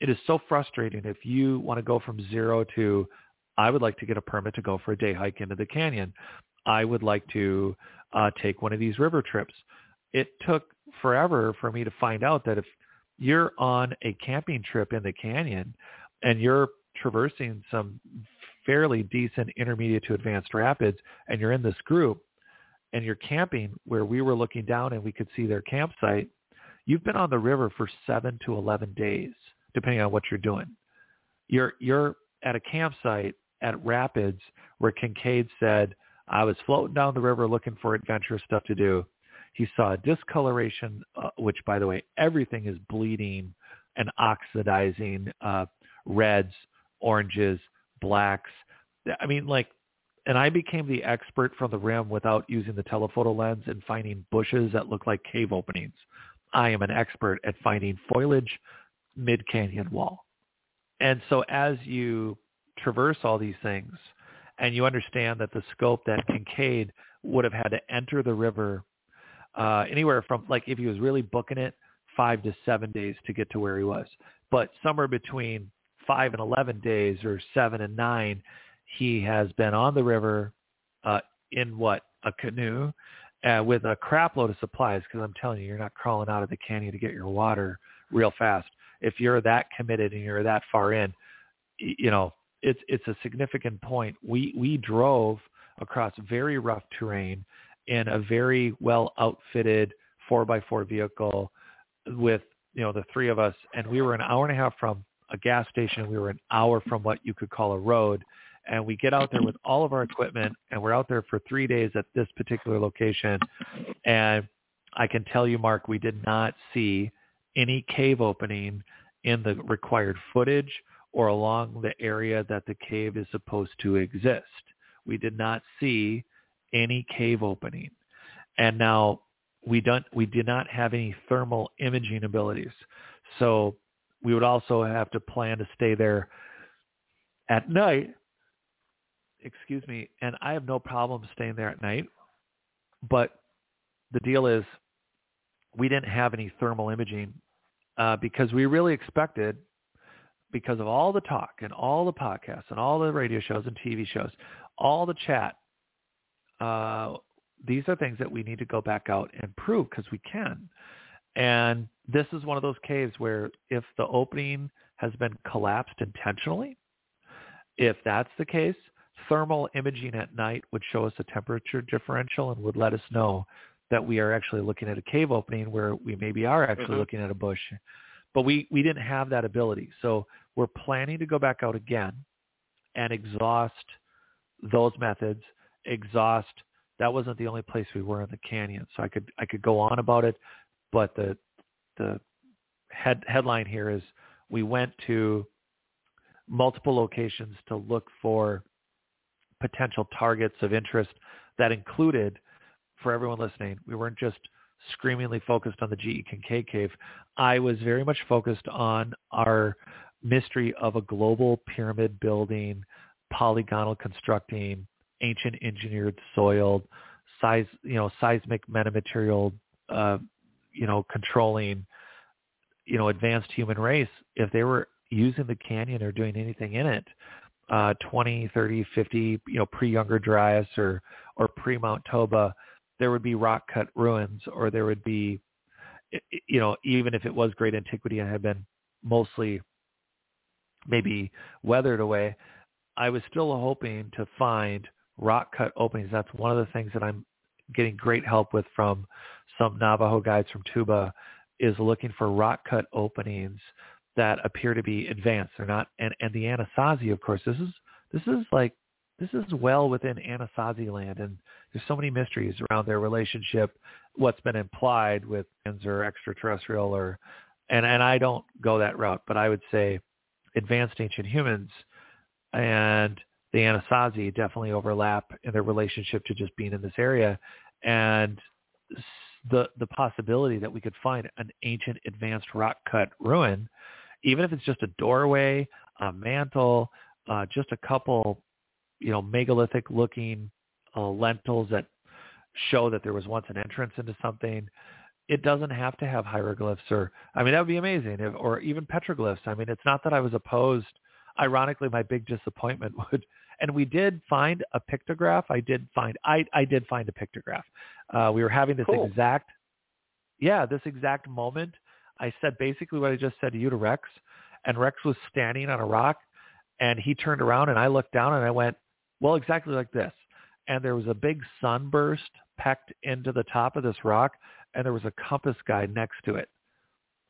S3: It is so frustrating if you want to go from zero to, I would like to get a permit to go for a day hike into the canyon. I would like to uh, take one of these river trips. It took forever for me to find out that if you're on a camping trip in the canyon and you're traversing some fairly decent intermediate to advanced rapids and you're in this group and you're camping where we were looking down and we could see their campsite, you've been on the river for seven to 11 days, depending on what you're doing. You're, you're at a campsite at rapids where Kincaid said, I was floating down the river looking for adventurous stuff to do. He saw a discoloration, uh, which, by the way, everything is bleeding and oxidizing, uh, reds, oranges, blacks. I mean, like, and I became the expert from the rim without using the telephoto lens and finding bushes that look like cave openings. I am an expert at finding foliage mid-canyon wall. And so as you traverse all these things and you understand that the scope that Kincaid would have had to enter the river uh, anywhere from, like if he was really booking it, five to seven days to get to where he was. But somewhere between five and 11 days or seven and nine, he has been on the river uh, in what, a canoe uh, with a crap load of supplies because I'm telling you, you're not crawling out of the canyon to get your water real fast. If you're that committed and you're that far in, you know, it's it's a significant point. We we drove across very rough terrain in a very well outfitted four by four vehicle with you know the three of us, and we were an hour and a half from a gas station. We were an hour from what you could call a road. And we get out there with all of our equipment and we're out there for three days at this particular location. And I can tell you, Mark, we did not see any cave opening in the required footage or along the area that the cave is supposed to exist. We did not see any cave opening. And now we don't we did not have any thermal imaging abilities. So we would also have to plan to stay there at night. Excuse me. And I have no problem staying there at night. But the deal is we didn't have any thermal imaging uh, because we really expected, because of all the talk and all the podcasts and all the radio shows and TV shows, all the chat, uh, these are things that we need to go back out and prove because we can. And this is one of those caves where if the opening has been collapsed intentionally, if that's the case, thermal imaging at night would show us a temperature differential and would let us know that we are actually looking at a cave opening where we maybe are actually mm-hmm. looking at a bush. But we, we didn't have that ability. So we're planning to go back out again and exhaust those methods, exhaust that wasn't the only place we were in the canyon. So I could I could go on about it, but the the head headline here is we went to multiple locations to look for potential targets of interest that included for everyone listening we weren't just screamingly focused on the GE Kincaid cave. I was very much focused on our mystery of a global pyramid building polygonal constructing ancient engineered soiled size you know seismic metamaterial uh, you know, controlling, you know, advanced human race, if they were using the canyon or doing anything in it, uh, 20, 30, 50, you know, pre-Younger Dryas or, or pre-Mount Toba, there would be rock cut ruins or there would be, you know, even if it was great antiquity and had been mostly maybe weathered away. I was still hoping to find rock cut openings. That's one of the things that I'm getting great help with from some Navajo guides from Tuba is looking for rock cut openings that appear to be advanced. They're not, and, and the Anasazi, of course, this is, this is like, this is well within Anasazi land and there's so many mysteries around their relationship, what's been implied with fans or extraterrestrial or, and, and I don't go that route, but I would say advanced ancient humans and the Anasazi definitely overlap in their relationship to just being in this area. And the the possibility that we could find an ancient advanced rock cut ruin, even if it's just a doorway, a mantle, uh, just a couple, you know, megalithic looking uh, lintels that show that there was once an entrance into something. It doesn't have to have hieroglyphs or, I mean, that would be amazing, if, or even petroglyphs. I mean, it's not that I was opposed. Ironically, my big disappointment *laughs* would and we did find a pictograph. I did find I I did find a pictograph. Uh, we were having this
S1: cool.
S3: exact, yeah, this exact moment. I said basically what I just said to you to Rex, and Rex was standing on a rock, and he turned around and I looked down and I went, well, exactly like this. And there was a big sunburst pecked into the top of this rock, and there was a compass guide next to it,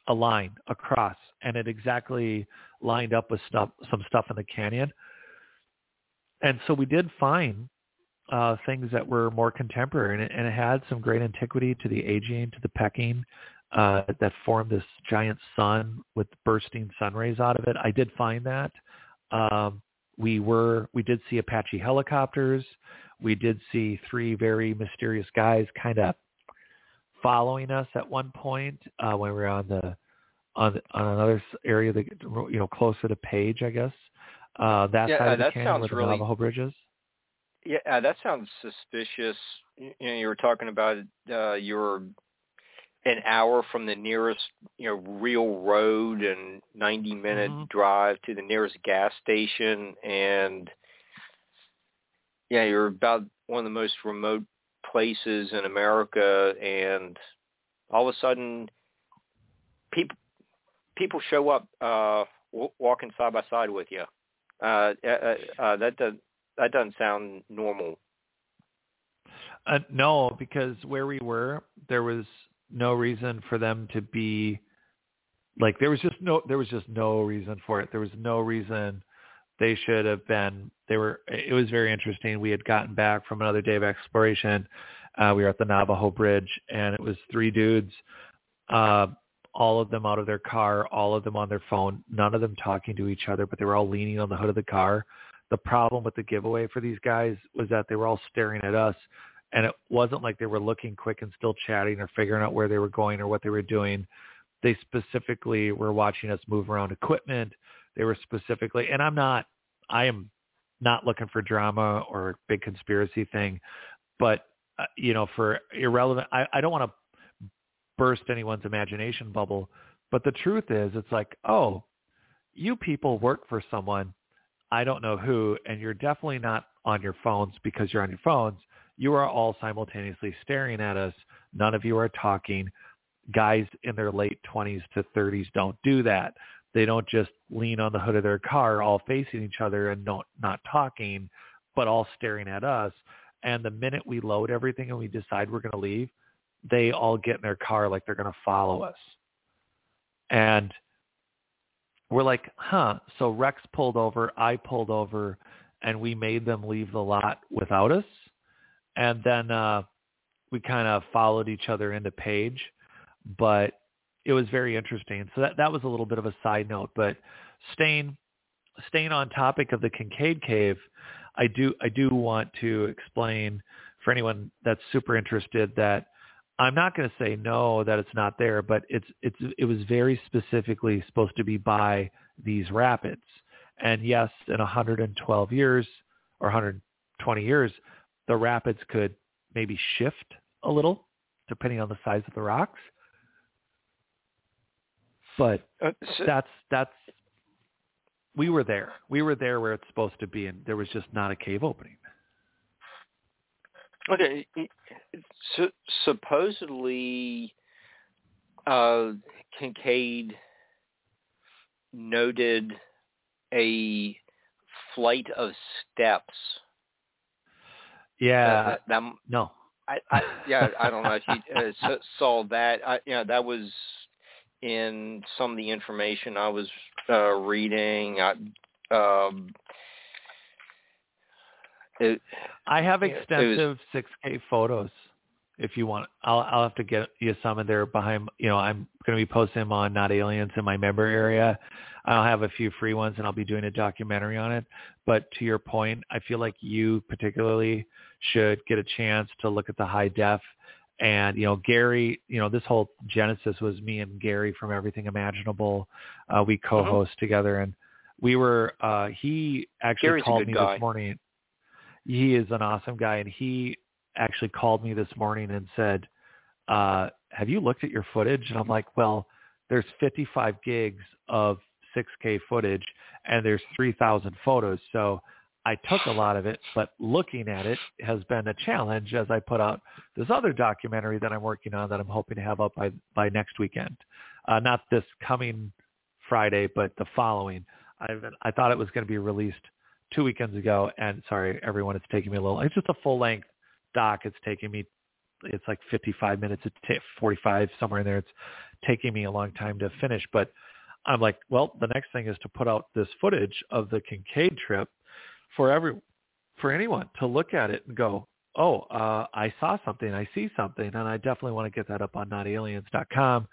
S3: a line across, and it exactly lined up with stuff, some stuff in the canyon and so we did find uh, things that were more contemporary, and it, and it, had some great antiquity to the aging, to the pecking uh, that formed this giant sun with bursting sun rays out of it. I did find that. Um, we were we did see Apache helicopters. We did see three very mysterious guys kind of following us at one point uh, when we were on the on on another area that you know closer to Page, I guess. Uh, that
S1: yeah,
S3: side of
S1: that
S3: the where the
S1: really,
S3: Navajo Bridge is.
S1: Yeah, uh, that sounds suspicious. You know, you were talking about uh, you're an hour from the nearest, you know, real road and 90 minute
S3: mm-hmm.
S1: drive to the nearest gas station, and yeah, you're about one of the most remote places in America, and all of a sudden, people people show up uh, walking side by side with you. Uh, uh, uh, that does that doesn't sound normal.
S3: Uh, no, because where we were, there was no reason for them to be like there was just no there was just no reason for it. There was no reason they should have been. They were. It was very interesting. We had gotten back from another day of exploration. Uh, we were at the Navajo Bridge, and it was three dudes. Uh, all of them out of their car, all of them on their phone, none of them talking to each other, but they were all leaning on the hood of the car. The problem with the giveaway for these guys was that they were all staring at us and it wasn't like they were looking quick and still chatting or figuring out where they were going or what they were doing. They specifically were watching us move around equipment. They were specifically, and I'm not, I am not looking for drama or big conspiracy thing, but uh, you know, for irrelevant, I, I don't want to burst anyone's imagination bubble. But the truth is, it's like, oh, you people work for someone, I don't know who, and you're definitely not on your phones because you're on your phones. You are all simultaneously staring at us. None of you are talking. Guys in their late 20s to 30s don't do that. They don't just lean on the hood of their car all facing each other and not, not talking, but all staring at us. And the minute we load everything and we decide we're going to leave, they all get in their car like they're going to follow us. And we're like, huh. So Rex pulled over, I pulled over, and we made them leave the lot without us. And then uh, we kind of followed each other into Page, but it was very interesting. So that that was a little bit of a side note. But staying staying on topic of the Kincaide Cave, I do I do want to explain for anyone that's super interested that I'm not going to say no that it's not there, but it's it's it was very specifically supposed to be by these rapids. And yes, in 112 years or 120 years, the rapids could maybe shift a little depending on the size of the rocks. But
S1: uh, so,
S3: that's that's we were there. We were there where it's supposed to be, and there was just not a cave opening.
S1: Okay, so, supposedly uh, Kincaide noted a flight of steps.
S3: Yeah.
S1: That, that, that,
S3: no.
S1: I, I yeah, I don't know if you uh, *laughs* saw that. I, you know, that was in some of the information I was uh, reading. I, um, it,
S3: I have
S1: was-
S3: extensive 6K photos. If you want, I'll I'll have to get you some, of they're behind. You know, I'm going to be posting them on Not Aliens in my member area. I'll have a few free ones, and I'll be doing a documentary on it. But to your point, I feel like you particularly should get a chance to look at the high def. And you know, Gary, you know, this whole genesis was me and Gary from Everything Imaginable. Uh, we co-host together, and we were. uh He actually
S1: Gary's
S3: called me
S1: guy.
S3: this morning. He is an awesome guy, and he actually called me this morning and said, uh, "Have you looked at your footage?" And I'm like, "Well, there's 55 gigs of 6K footage, and there's 3,000 photos, so." I took a lot of it, but looking at it has been a challenge as I put out this other documentary that I'm working on that I'm hoping to have up by by next weekend. Uh, not this coming Friday, but the following. I've I thought it was going to be released two weekends ago, and sorry everyone, it's taking me a little. It's just a full length doc. It's taking me. It's like 55 minutes. It's ta 45 somewhere in there. It's taking me a long time to finish, but I'm like, well, the next thing is to put out this footage of the Kincaide trip for every for anyone to look at it and go, oh, uh, I saw something, I see something, and I definitely want to get that up on notaliens.com.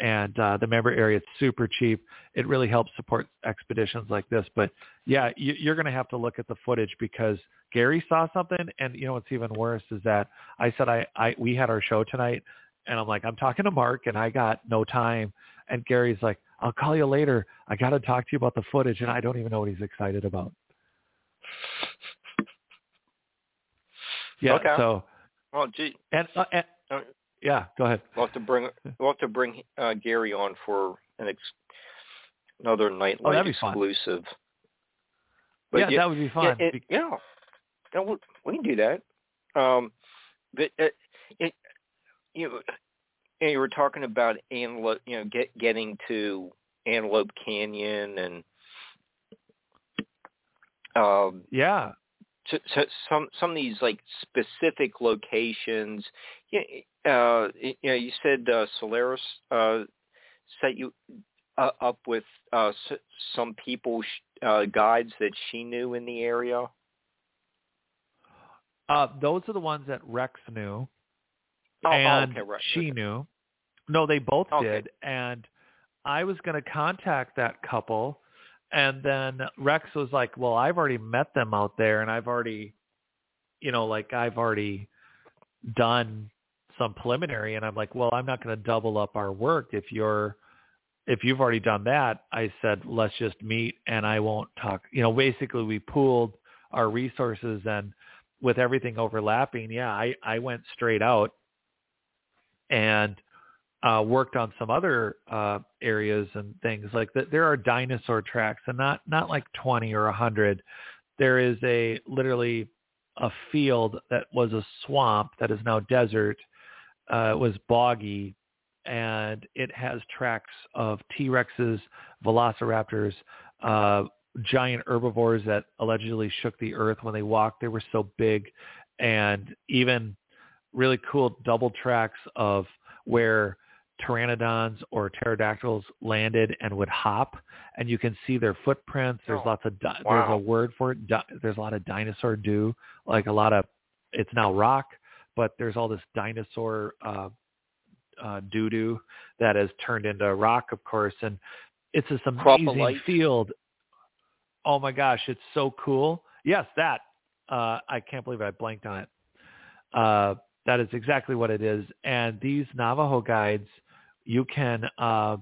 S3: And uh, the member area, it's super cheap. It really helps support expeditions like this. But yeah, you, you're going to have to look at the footage because Gary saw something, and you know what's even worse is that I said I, I we had our show tonight, and I'm like I'm talking to Mark, and I got no time, and Gary's like I'll call you later. I got to talk to you about the footage, and I don't even know what he's excited about. Yeah.
S1: Okay.
S3: So
S1: oh, gee,
S3: and, uh, and
S1: Uh,
S3: yeah, go ahead.
S1: we'll have to bring we'll have to bring uh, Gary on for an ex- another
S3: Oh,
S1: nightlight
S3: that'd
S1: exclusive.
S3: yeah, that would be
S1: Yeah,
S3: fun.
S1: it, yeah. Yeah, we, we can do that. Um, but it, it, you know, you were talking about antelope, you know, get getting to Antelope Canyon and um,
S3: yeah.
S1: So, so some some of these like specific locations. Yeah, uh, you know, you said uh, Solaris uh, set you uh, up with uh, s- some people sh- uh, guides that she knew in the area.
S3: Uh, those are the ones that Rex knew
S1: Oh, oh,
S3: and
S1: okay, right.
S3: she knew. No, they both
S1: Okay.
S3: did. And I was going to contact that couple. And then Rex was like, well, I've already met them out there and I've already, you know, like I've already done some preliminary. And I'm like, well, I'm not going to double up our work if you're, if you've already done that. I said, let's just meet and I won't talk. You know, basically we pooled our resources and with everything overlapping, yeah, I, I went straight out and uh, worked on some other uh, areas and things like that. There are dinosaur tracks, and not not like twenty or a hundred. There is a literally a field that was a swamp that is now desert. Uh, it was boggy, and it has tracks of T Rexes, Velociraptors, uh, giant herbivores that allegedly shook the earth when they walked. They were so big, and even really cool double tracks of where pteranodons or pterodactyls landed and would hop and you can see their footprints. There's
S1: Oh,
S3: lots of di- there's a word for it di- there's a lot of dinosaur dew like a lot of it's now rock but there's all this dinosaur uh uh doo doo that has turned into rock of course and it's this amazing field. Oh my gosh it's so cool. Yes that uh i can't believe i blanked on it. Uh that is exactly what it is. And these Navajo guides, you can uh,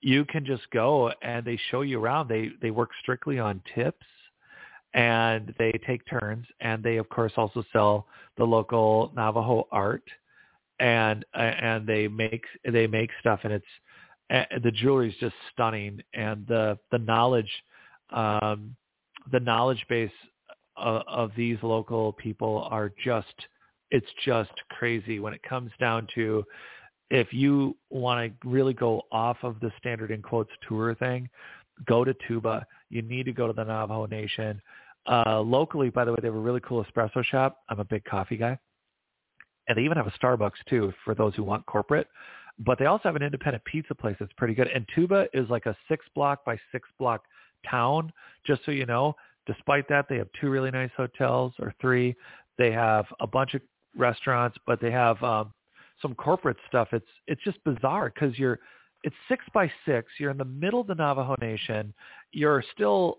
S3: you can just go and they show you around. They they work strictly on tips, and they take turns. And they of course also sell the local Navajo art, and uh, and they make they make stuff, and it's uh, the jewelry is just stunning, and the the knowledge um, the knowledge base of, of these local people are just it's just crazy when it comes down to if you want to really go off of the standard in quotes tour thing go to Tuba. You need to go to the Navajo Nation. Uh, locally, by the way, they have a really cool espresso shop. I'm a big coffee guy. And they even have a Starbucks too for those who want corporate. But they also have an independent pizza place that's pretty good. And Tuba is like a six block by six block town, just so you know. Despite that, they have two really nice hotels or three. They have a bunch of restaurants, but they have um, some corporate stuff. It's it's just bizarre because you're it's six by six. You're in the middle of the Navajo Nation. You're still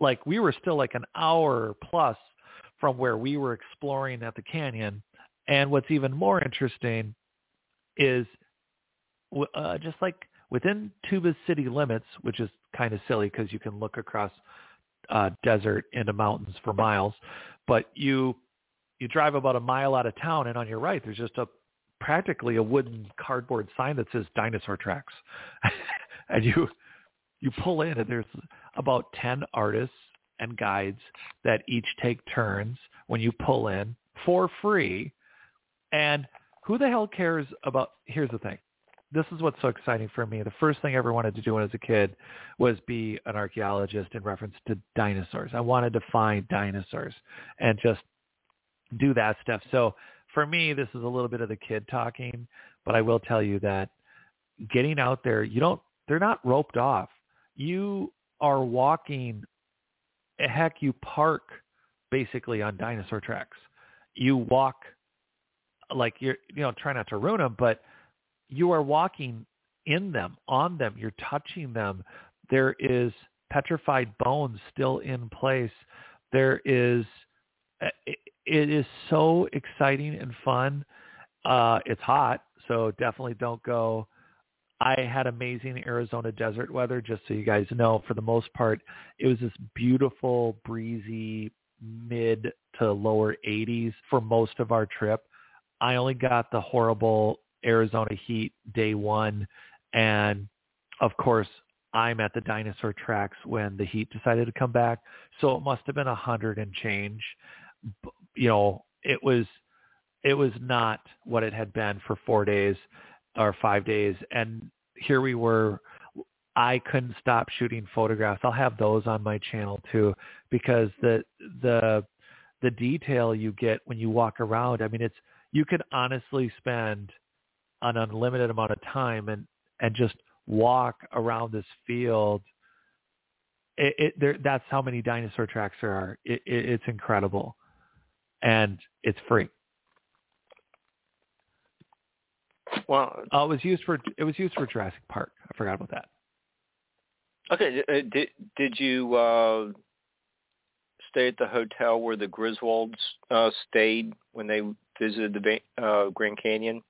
S3: like we were still like an hour plus from where we were exploring at the canyon. And what's even more interesting is uh, just like within Tuba's city limits, which is kind of silly because you can look across uh, desert into mountains for miles, but you you drive about a mile out of town, and on your right there's just a practically a wooden cardboard sign that says dinosaur tracks, *laughs* and you you pull in, and there's about ten artists and guides that each take turns when you pull in for free, and who the hell cares about? Here's the thing. This is what's so exciting for me. The first thing I ever wanted to do when I was a kid was be an archaeologist in reference to dinosaurs. I wanted to find dinosaurs and just do that stuff. So for me, this is a little bit of the kid talking, but I will tell you that getting out there, you don't, they're not roped off. You are walking, heck, you park basically on dinosaur tracks. You walk like you're, you know, try not to ruin them, but you are walking in them, on them, you're touching them. There is petrified bones still in place. There is eh, it is so exciting and fun. Uh, it's hot, so definitely don't go. I had amazing Arizona desert weather, just so you guys know. For the most part, it was this beautiful, breezy, mid to lower 80s for most of our trip. I only got the horrible Arizona heat day one, and of course, I'm at the dinosaur tracks when the heat decided to come back. So it must have been a hundred and change you know, it was it was not what it had been for four days or five days. And here we were. I couldn't stop shooting photographs. I'll have those on my channel too, because the the the detail you get when you walk around. I mean, it's you could honestly spend an unlimited amount of time and and just walk around this field. It, it there, that's how many dinosaur tracks there are. It, it, it's incredible and it's free.
S1: Well,
S3: uh, it was used for it was used for Jurassic Park. I forgot about that.
S1: Okay, uh, did did you uh, stay at the hotel where the Griswolds uh, stayed when they visited the uh, Grand Canyon?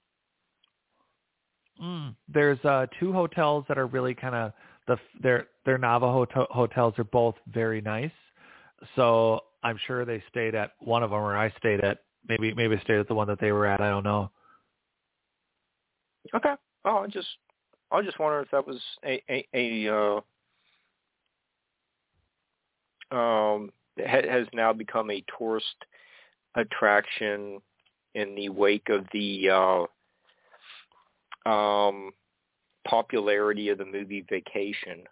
S3: Mm. There's uh, two hotels that are really kind of the their their Navajo to- hotels are both very nice. So I'm sure they stayed at one of them, or I stayed at maybe maybe stayed at the one that they were at. I don't know.
S1: Okay. Oh, I just I just wonder if that was a a, a uh, um has now become a tourist attraction in the wake of the uh, um, popularity of the movie Vacation.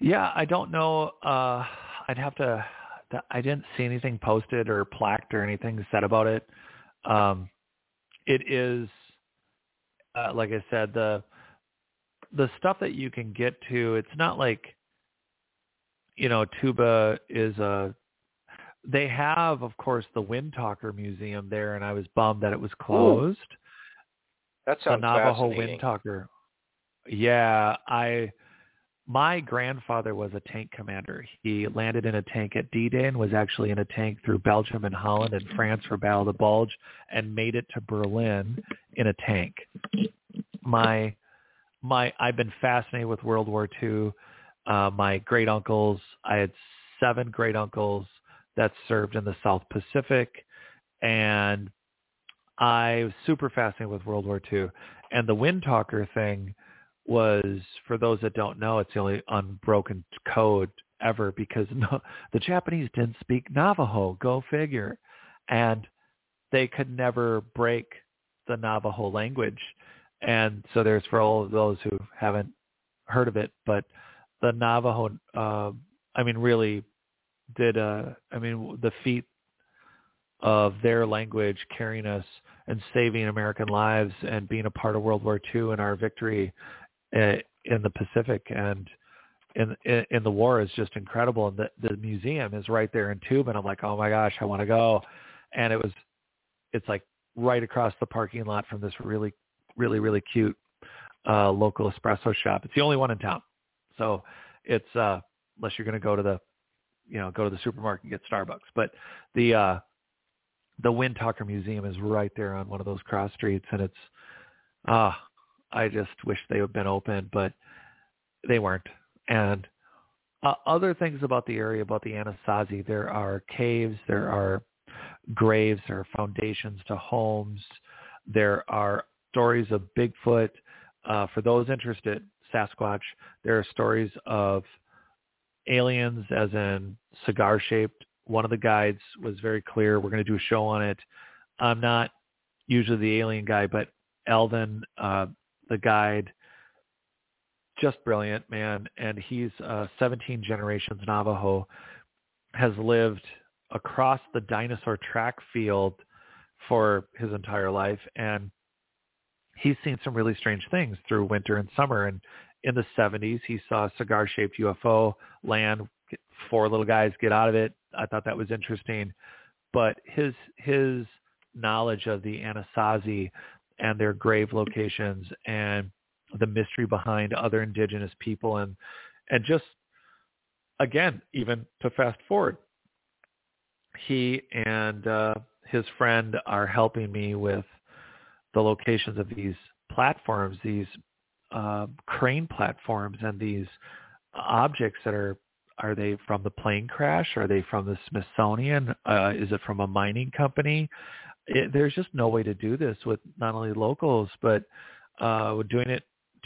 S3: Yeah, I don't know. Uh, I'd have to. I didn't see anything posted or plaqued or anything said about it. Um, it is, uh, like I said, the the stuff that you can get to. It's not like, you know, Tuba is a. They have, of course, the Wind Talker Museum there, and I was bummed that it was closed. Ooh.
S1: That sounds
S3: the Navajo Wind Talker. Yeah, I my grandfather was a tank commander. He landed in a tank at D-Day and was actually in a tank through Belgium and Holland and France for Battle of the Bulge and made it to Berlin in a tank. My my I've been fascinated with World War II. Uh, my great uncles, I had seven great uncles that served in the South Pacific, and I was super fascinated with World War II. And the Wind Talker thing was, for those that don't know, it's the only unbroken code ever because *laughs* no, the Japanese didn't speak Navajo. Go figure. And they could never break the Navajo language. And so there's for all of those who haven't heard of it, but the Navajo, uh, I mean, really did, uh, I mean, the feat of their language carrying us and saving American lives and being a part of World War II and our victory in the Pacific and in, in in the war is just incredible. And the the museum is right there in Tuba, and I'm like, oh my gosh, I want to go. And it was, it's like right across the parking lot from this really, really, really cute uh, local espresso shop. It's the only one in town. So it's uh, unless you're going to go to the, you know, go to the supermarket and get Starbucks. But the uh, the Wind Windtalker Museum is right there on one of those cross streets, and it's ah, I just wish they had been open, but they weren't. And uh, other things about the area, about the Anasazi, there are caves, there are graves, there are foundations to homes, there are stories of Bigfoot. Uh, for those interested, Sasquatch, there are stories of aliens as in cigar shaped. One of the guides was very clear. We're going to do a show on it. I'm not usually the alien guy, but Elvin, uh, the guide, just brilliant, man. And he's uh, 17 generations Navajo, has lived across the dinosaur track field for his entire life. And he's seen some really strange things through winter and summer. And in the 70s, he saw a cigar-shaped UFO land. Four little guys get out of it. I thought that was interesting. But his his knowledge of the Anasazi and their grave locations and the mystery behind other indigenous people and and just again even to fast forward he and uh, his friend are helping me with the locations of these platforms these uh, crane platforms and these objects that are are they from the plane crash? Are they from the smithsonian? Uh, is it from a mining company it, there's just no way to do this with not only locals but uh, doing it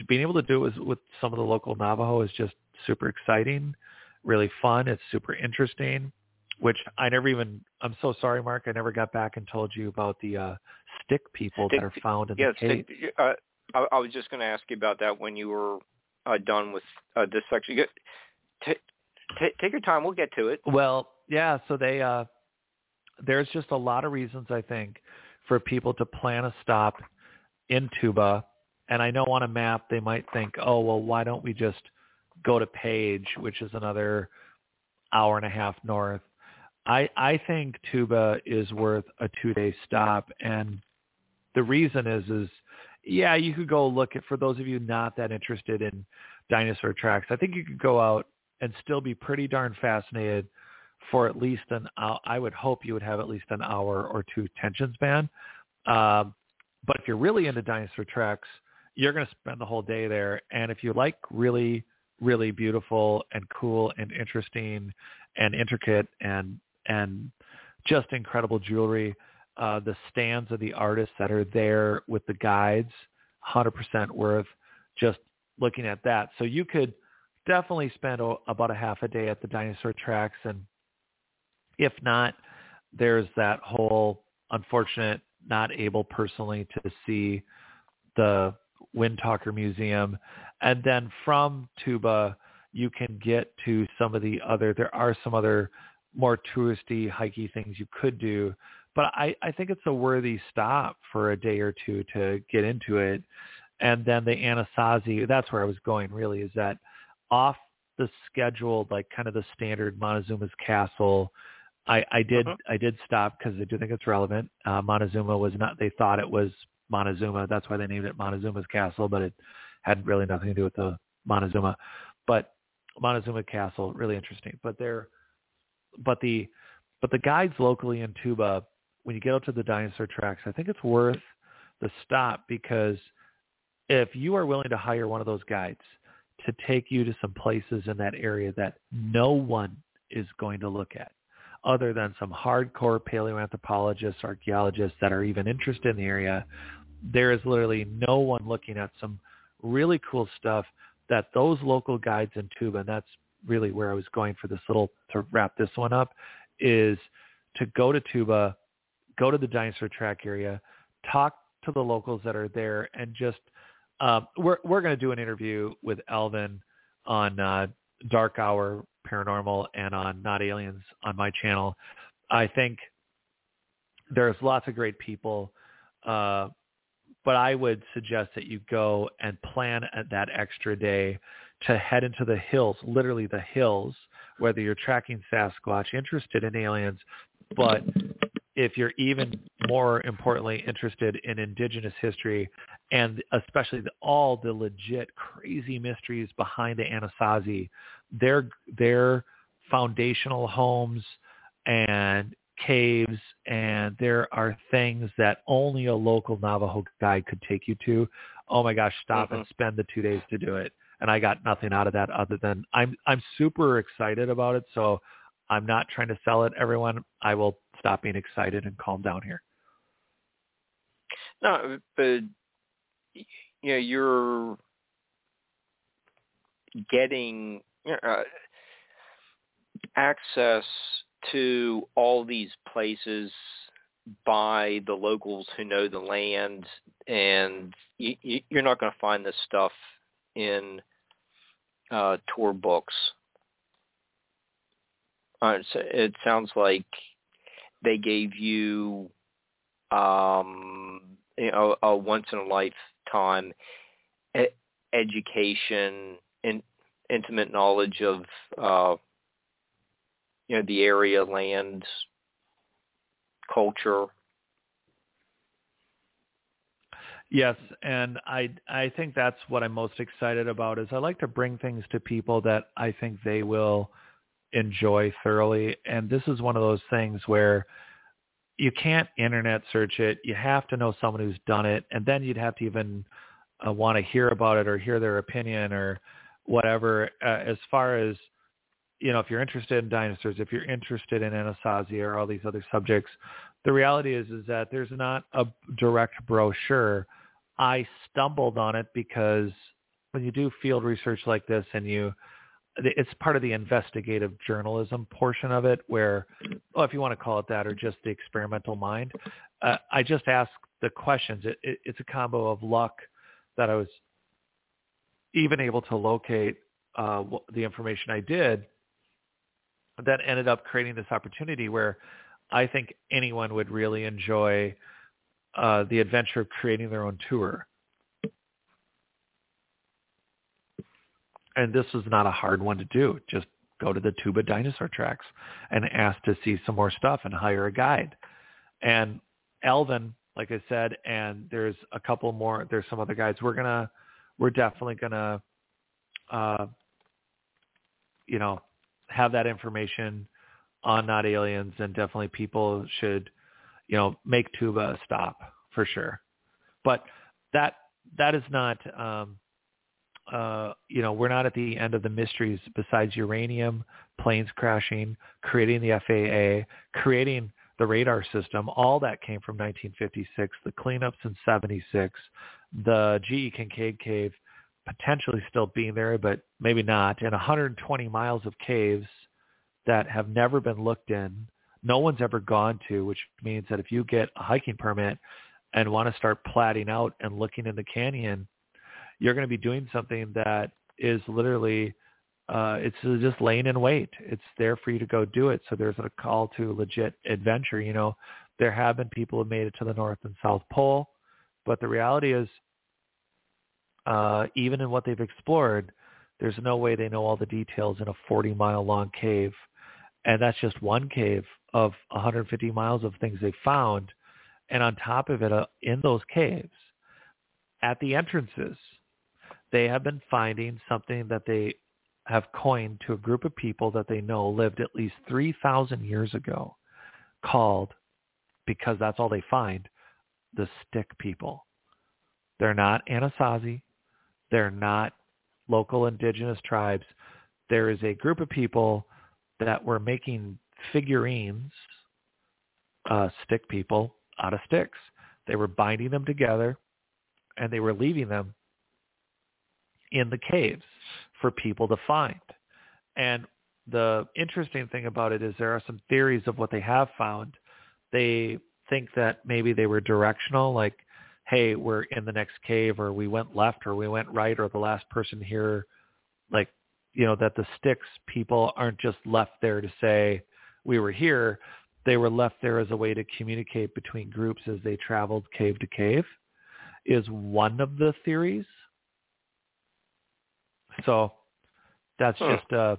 S3: being able to do it with, with some of the local Navajo is just super exciting, really fun. It's super interesting, which I never even, I'm so sorry, Mark, I never got back and told you about the uh, stick people
S1: stick,
S3: that are found in
S1: yeah,
S3: the cave.
S1: Stick, uh, I, I was just going to ask you about that when you were uh, done with uh, this section. Get, t- t- take your time. We'll get to it.
S3: Well, yeah. So they, uh, there's just a lot of reasons I think for people to plan a stop in Tuba and I know on a map they might think, oh, well, why don't we just go to Page, which is another hour and a half north. I, I think Tuba is worth a two-day stop. And the reason is, is yeah, you could go look at, for those of you not that interested in dinosaur tracks, I think you could go out and still be pretty darn fascinated for at least an hour. I would hope you would have at least an hour or two tension span. Um, but if you're really into dinosaur tracks, you're going to spend the whole day there. And if you like really, really beautiful and cool and interesting and intricate and and just incredible jewelry, uh, the stands of the artists that are there with the guides, 100% worth just looking at that. So you could definitely spend a, about a half a day at the dinosaur tracks. And if not, there's that whole unfortunate not able personally to see the Windtalker Museum. And then from Tuba, you can get to some of the other, there are some other more touristy, hikey things you could do. But I, I think it's a worthy stop for a day or two to get into it. And then the Anasazi, that's where I was going really, is that off the scheduled, like kind of the standard Montezuma's Castle, I, I did uh-huh. I did stop because I do think it's relevant. Uh, Montezuma was not. They thought it was Montezuma. That's why they named it Montezuma's Castle, but it had really nothing to do with the Montezuma. But Montezuma Castle, really interesting. But they're, but the, but the guides locally in Tuba, when you get up to the dinosaur tracks, I think it's worth the stop because if you are willing to hire one of those guides to take you to some places in that area that no one is going to look at, other than some hardcore paleoanthropologists, archaeologists that are even interested in the area, there is literally no one looking at some really cool stuff that those local guides in Tuba, and that's really where I was going for this little, to wrap this one up, is to go to Tuba, go to the dinosaur track area, talk to the locals that are there, and just um, we're we're going to do an interview with Elvin on uh, Dark Hour Paranormal and on Not Aliens on my channel. I think there's lots of great people, uh, but I would suggest that you go and plan that extra day to head into the hills, literally the hills, whether you're tracking Sasquatch, interested in aliens, but if you're even more importantly interested in indigenous history and especially the, all the legit crazy mysteries behind the Anasazi, their their foundational homes and caves and there are things that only a local Navajo guide could take you to. Oh my gosh, stop mm-hmm. and spend the 2 days to do it. And I got nothing out of that other than I'm I'm super excited about it. So I'm not trying to sell it everyone. I will stop being excited and calm down here.
S1: No, but you know, you're getting uh, access to all these places by the locals who know the land, and you, you're not going to find this stuff in uh, tour books. Uh, it sounds like they gave you um, you know, a once in a lifetime education and intimate knowledge of uh, you know the area, land, culture.
S3: Yes, and I I think that's what I'm most excited about is I like to bring things to people that I think they will enjoy thoroughly. And this is one of those things where you can't internet search it. You have to know someone who's done it, and then you'd have to even uh, want to hear about it or hear their opinion or whatever. Uh, as far as you know, if you're interested in dinosaurs, if you're interested in Anasazi or all these other subjects, the reality is is that there's not a direct brochure. I stumbled on it because when you do field research like this and you it's part of the investigative journalism portion of it where, oh, if you want to call it that, or just the experimental mind. Uh, I just ask the questions. It, it, it's a combo of luck that I was even able to locate uh, the information I did that ended up creating this opportunity where I think anyone would really enjoy uh, the adventure of creating their own tour. and this was not a hard one to do. Just go to the Tuba dinosaur tracks and ask to see some more stuff and hire a guide. And Elvin, like I said, and there's a couple more. There's some other guides. We're gonna, we're definitely gonna, uh, you know, have that information on Not Aliens, and definitely people should, you know, make Tuba stop for sure. But that that is not um, uh, you know, we're not at the end of the mysteries besides uranium, planes crashing, creating the FAA, creating the radar system. All that came from 1956, the cleanups in 76, the GE Kincaide cave potentially still being there, but maybe not, and 120 miles of caves that have never been looked in. No one's ever gone to, which means that if you get a hiking permit and want to start platting out and looking in the canyon, you're going to be doing something that is literally uh, it's just laying in wait. It's there for you to go do it. So there's a call to legit adventure. You know, there have been people who made it to the North and South Pole, but the reality is, uh, even in what they've explored, there's no way they know all the details in a 40 mile long cave. And that's just one cave of 150 miles of things they found. And on top of it, uh, in those caves, at the entrances, they have been finding something that they have coined to a group of people that they know lived at least 3,000 years ago called, because that's all they find, the stick people. They're not Anasazi. They're not local indigenous tribes. There is a group of people that were making figurines, uh, stick people, out of sticks. They were binding them together and they were leaving them in the caves for people to find. And the interesting thing about it is there are some theories of what they have found. They think that maybe they were directional, like, hey, we're in the next cave or we went left or we went right or the last person here, like, you know, that the sticks people aren't just left there to say we were here. They were left there as a way to communicate between groups as they traveled cave to cave is one of the theories. So that's
S1: Huh.
S3: just a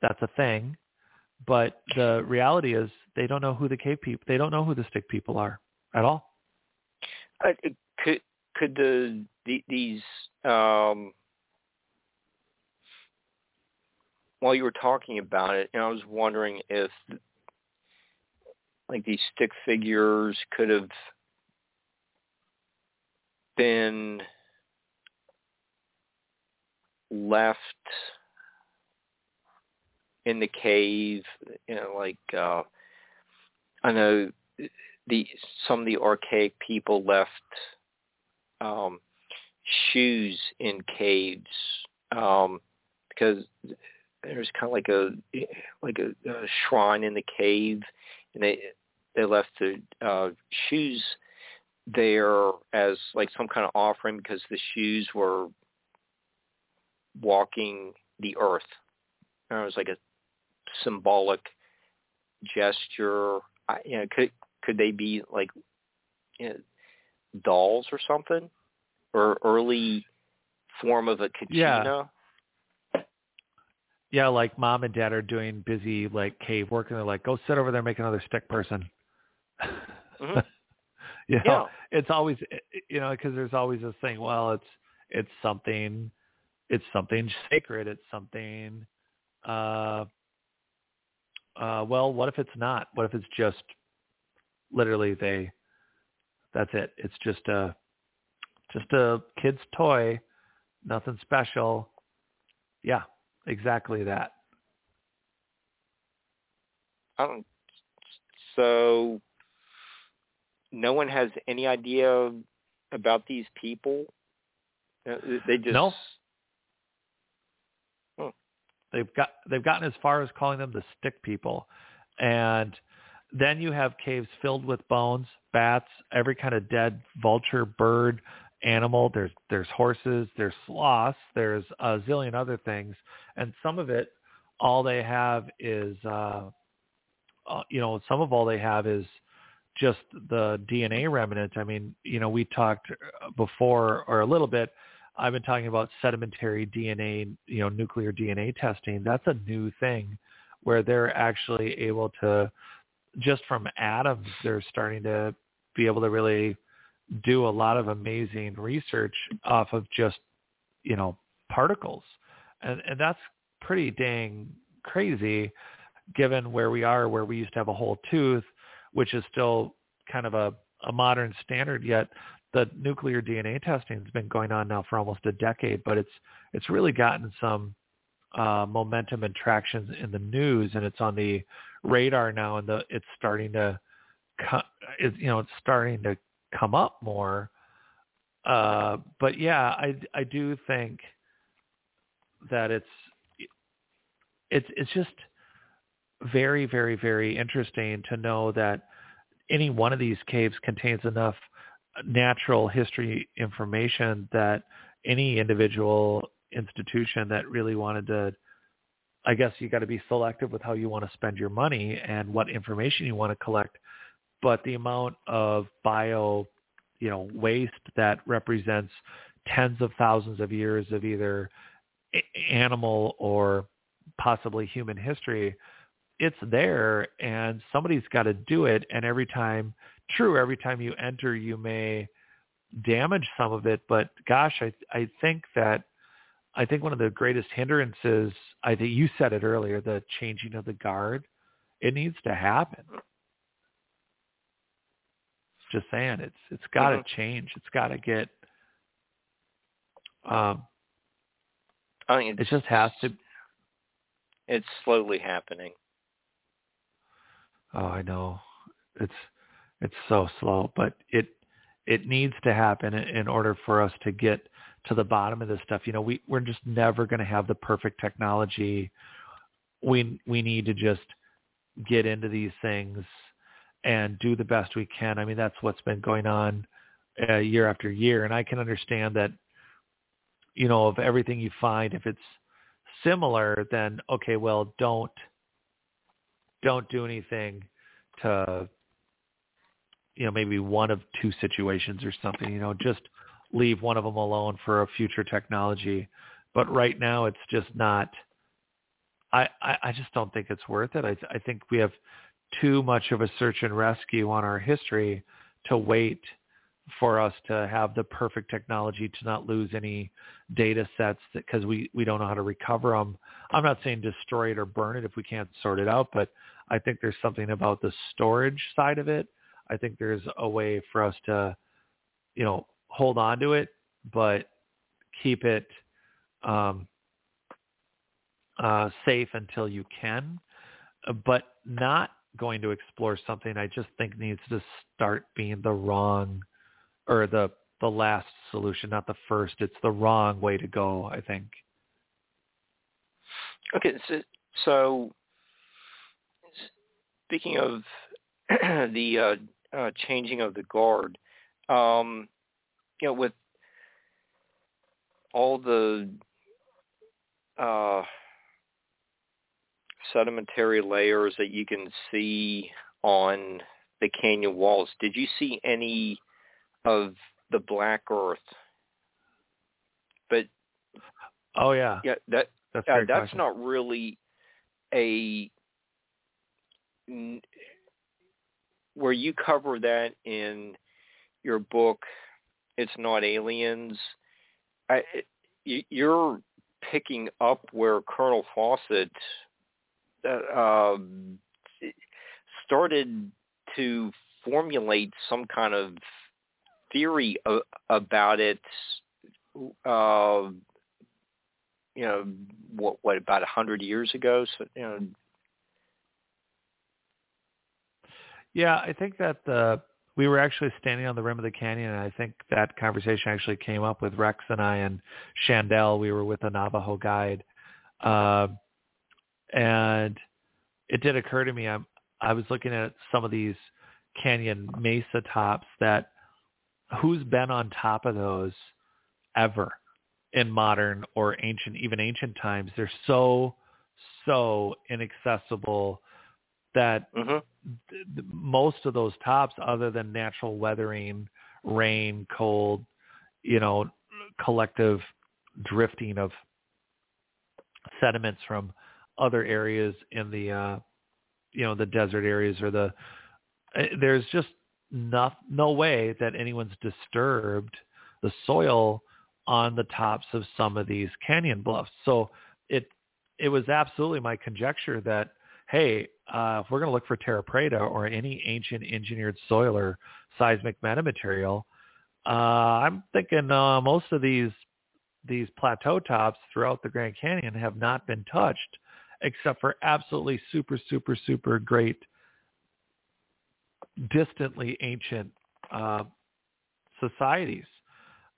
S3: that's a thing. But the reality is they don't know who the cave people they don't know who the stick people are at all.
S1: Uh, could could the, the these um while you were talking about it, you know, I was wondering if like these stick figures could have been left in the cave, you know, like uh I know the some of the archaic people left um shoes in caves um because there's kind of like a like a, a shrine in the cave and they they left the uh shoes there as like some kind of offering because the shoes were walking the earth. And it was like a symbolic gesture. I, you know, could could they be like you know, dolls or something, or early form of a kachina?
S3: Yeah. Yeah, like mom and dad are doing busy like cave work, and they're like, "Go sit over there, and make another stick person."
S1: Mhm. *laughs*
S3: you know,
S1: Yeah.
S3: it's always you know because there's always this thing. Well, it's it's something, it's something sacred. It's something. uh uh Well, what if it's not? What if it's just literally they? That's it. It's just a just a kid's toy, nothing special. Yeah, exactly that.
S1: Um, so no one has any idea about these people. Uh, They just
S3: No. They've got they've gotten as far as calling them the stick people, and then you have caves filled with bones, bats, every kind of dead vulture, bird, animal. There's there's horses, there's sloths, there's a zillion other things, and some of it, all they have is, uh, uh, you know, some of all they have is just the DNA remnant. I mean, you know, we talked before or a little bit. I've been talking about sedimentary DNA, you know, nuclear DNA testing. That's a new thing where they're actually able to just from atoms they're starting to be able to really do a lot of amazing research off of just, you know, particles. And and that's pretty dang crazy given where we are where we used to have a whole tooth which is still kind of a, a modern standard yet the nuclear DNA testing has been going on now for almost a decade, but it's it's really gotten some uh, momentum and traction in the news, and it's on the radar now, and the it's starting to, co- you know it's starting to come up more. Uh, but yeah, I I do think that it's it's it's just very very very interesting to know that any one of these caves contains enough natural history information that any individual institution that really wanted to I guess you got to be selective with how you want to spend your money and what information you want to collect but the amount of bio you know waste that represents tens of thousands of years of either animal or possibly human history it's there and somebody's got to do it and every time true every time you enter you may damage some of it but gosh i i think that i think one of the greatest hindrances i think you said it earlier the changing of the guard it needs to happen just saying it's it's got to
S1: Mhm.
S3: change it's got to get um
S1: I think
S3: it just has to
S1: It's slowly happening.
S3: Oh, I know. It's it's so slow, but it it needs to happen in, order for us to get to the bottom of this stuff. You know, we we're just never going to have the perfect technology. We we need to just get into these things and do the best we can. I mean, that's what's been going on uh, year after year. And I can understand that, you know, of everything you find, if it's similar, then okay, well, don't don't do anything to, you know, maybe one of two situations or something. You know, just leave one of them alone for a future technology. But right now, it's just not. I, I, I just don't think it's worth it. I, I think we have too much of a search and rescue on our history to wait for us to have the perfect technology to not lose any data sets because we, we don't know how to recover them. I'm not saying destroy it or burn it if we can't sort it out, but I think there's something about the storage side of it. I think there's a way for us to, you know, hold on to it, but keep it um, uh, safe until you can, but not going to explore something I just think needs to start being the wrong or the the last solution, not the first. It's the wrong way to go, I think.
S1: Okay, so, so speaking of *clears throat* the uh, uh, changing of the guard, um, you know, with all the uh, sedimentary layers that you can see on the canyon walls, did you see any of the black earth? But
S3: oh yeah,
S1: yeah, that
S3: that's,
S1: uh, that's
S3: question.
S1: not really a where you cover that in your book it's not aliens. I, you're picking up where Colonel Fawcett uh, um, started to formulate some kind of theory uh, about it. Uh, you know what? What about a hundred years ago? So you know.
S3: Yeah, I think that the we were actually standing on the rim of the canyon, and I think that conversation actually came up with Rex and I and Chandel. We were with a Navajo guide, uh, and it did occur to me. I'm, I was looking at some of these canyon mesa tops that who's been on top of those ever in modern or ancient, even ancient times. They're so so inaccessible that
S1: mm-hmm.
S3: th- most of those tops, other than natural weathering, rain, cold, you know, collective drifting of sediments from other areas in the, uh, you know, the desert areas or the, uh, there's just no, no way that anyone's disturbed the soil on the tops of some of these canyon bluffs. So it, it was absolutely my conjecture that hey, uh, if we're going to look for terra preta or any ancient engineered soil or seismic metamaterial, uh, I'm thinking uh, most of these these plateau tops throughout the Grand Canyon have not been touched, except for absolutely super, super, super great, distantly ancient uh, societies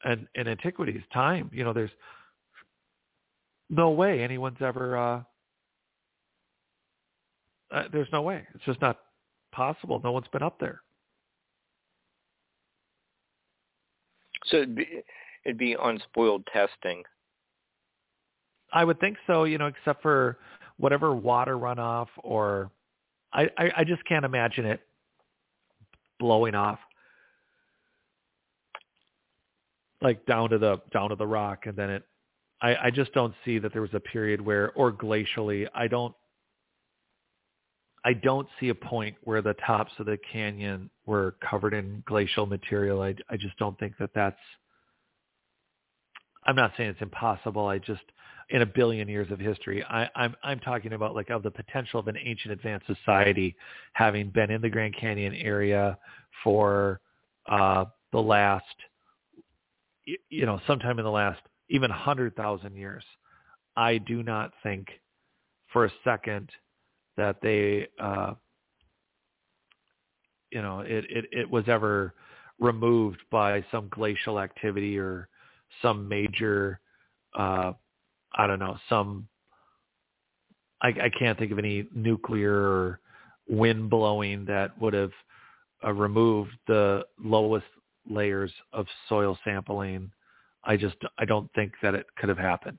S3: and, and antiquities. Time, you know, there's no way anyone's ever uh, there's no way. It's just not possible. No one's been up there.
S1: So it'd be, it'd be unspoiled testing.
S3: I would think so, you know, except for whatever water runoff or I, I, I just can't imagine it blowing off like down to the down to the rock and then it I, I just don't see that there was a period where or glacially I don't I don't see a point where the tops of the canyon were covered in glacial material. I, I just don't think that that's. I'm not saying it's impossible. I just, in a billion years of history, I, I'm I'm talking about like of the potential of an ancient advanced society having been in the Grand Canyon area for uh, the last, you know, sometime in the last even hundred thousand years. I do not think for a second that they uh, you know it, it it was ever removed by some glacial activity or some major uh, I don't know some I, I can't think of any nuclear or wind blowing that would have uh, removed the lowest layers of soil sampling. I just I don't think that it could have happened.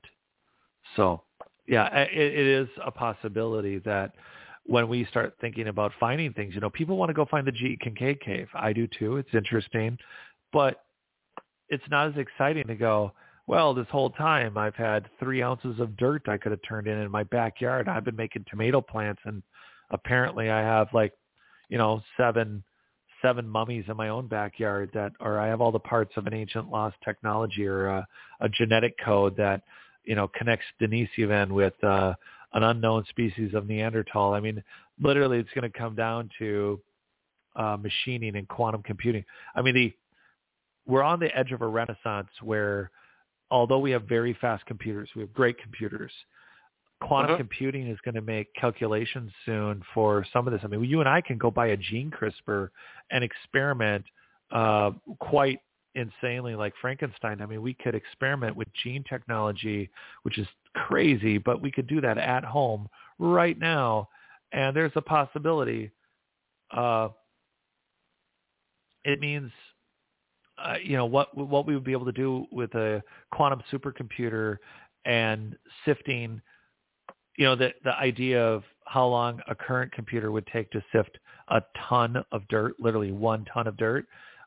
S3: So yeah, it, it is a possibility that when we start thinking about finding things, you know, people want to go find the G. Kincaide cave. I do too. It's interesting, but it's not as exciting to go. Well, this whole time I've had three ounces of dirt I could have turned in in my backyard. I've been making tomato plants, and apparently I have like, you know, seven seven mummies in my own backyard that, or I have all the parts of an ancient lost technology or a, a genetic code that, you know, connects Denisovan with uh, an unknown species of Neanderthal. I mean, literally, it's going to come down to uh, machining and quantum computing. I mean, the we're on the edge of a renaissance where, although we have very fast computers, we have great computers. Quantum uh-huh. computing is going to make calculations soon for some of this. I mean, you and I can go buy a gene CRISPR and experiment uh, quite insanely like Frankenstein. I mean, we could experiment with gene technology, which is crazy, but we could do that at home right now. And there's a possibility. Uh, it means, uh, you know, what what we would be able to do with a quantum supercomputer and sifting, you know, the the idea of how long a current computer would take to sift a ton of dirt, literally one ton of dirt.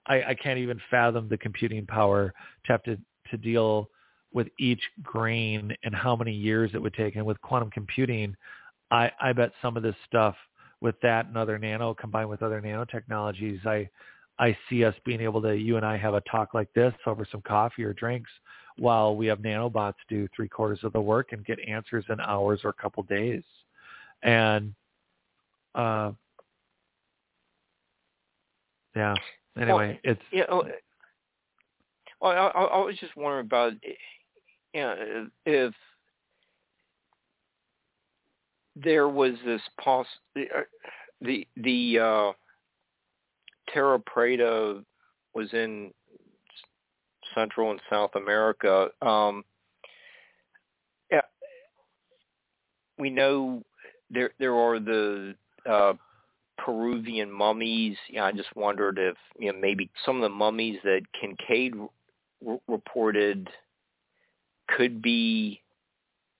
S3: I, I can't even fathom the computing power to have to, to deal with each grain and how many years it would take. And with quantum computing, I, I bet some of this stuff with that and other nano combined with other nanotechnologies, I I see us being able to you and I have a talk like this over some coffee or drinks while we have nanobots do three quarters of the work and get answers in hours or a couple days. And uh yeah. Anyway,
S1: well,
S3: it's
S1: yeah. Oh, well, I, I was just wondering about you know, if there was this poss uh, the the uh, Terra Preta was in Central and South America. Um, yeah, we know there there are the uh, Peruvian mummies. Yeah, I just wondered if you know maybe some of the mummies that Kincaide r- reported could be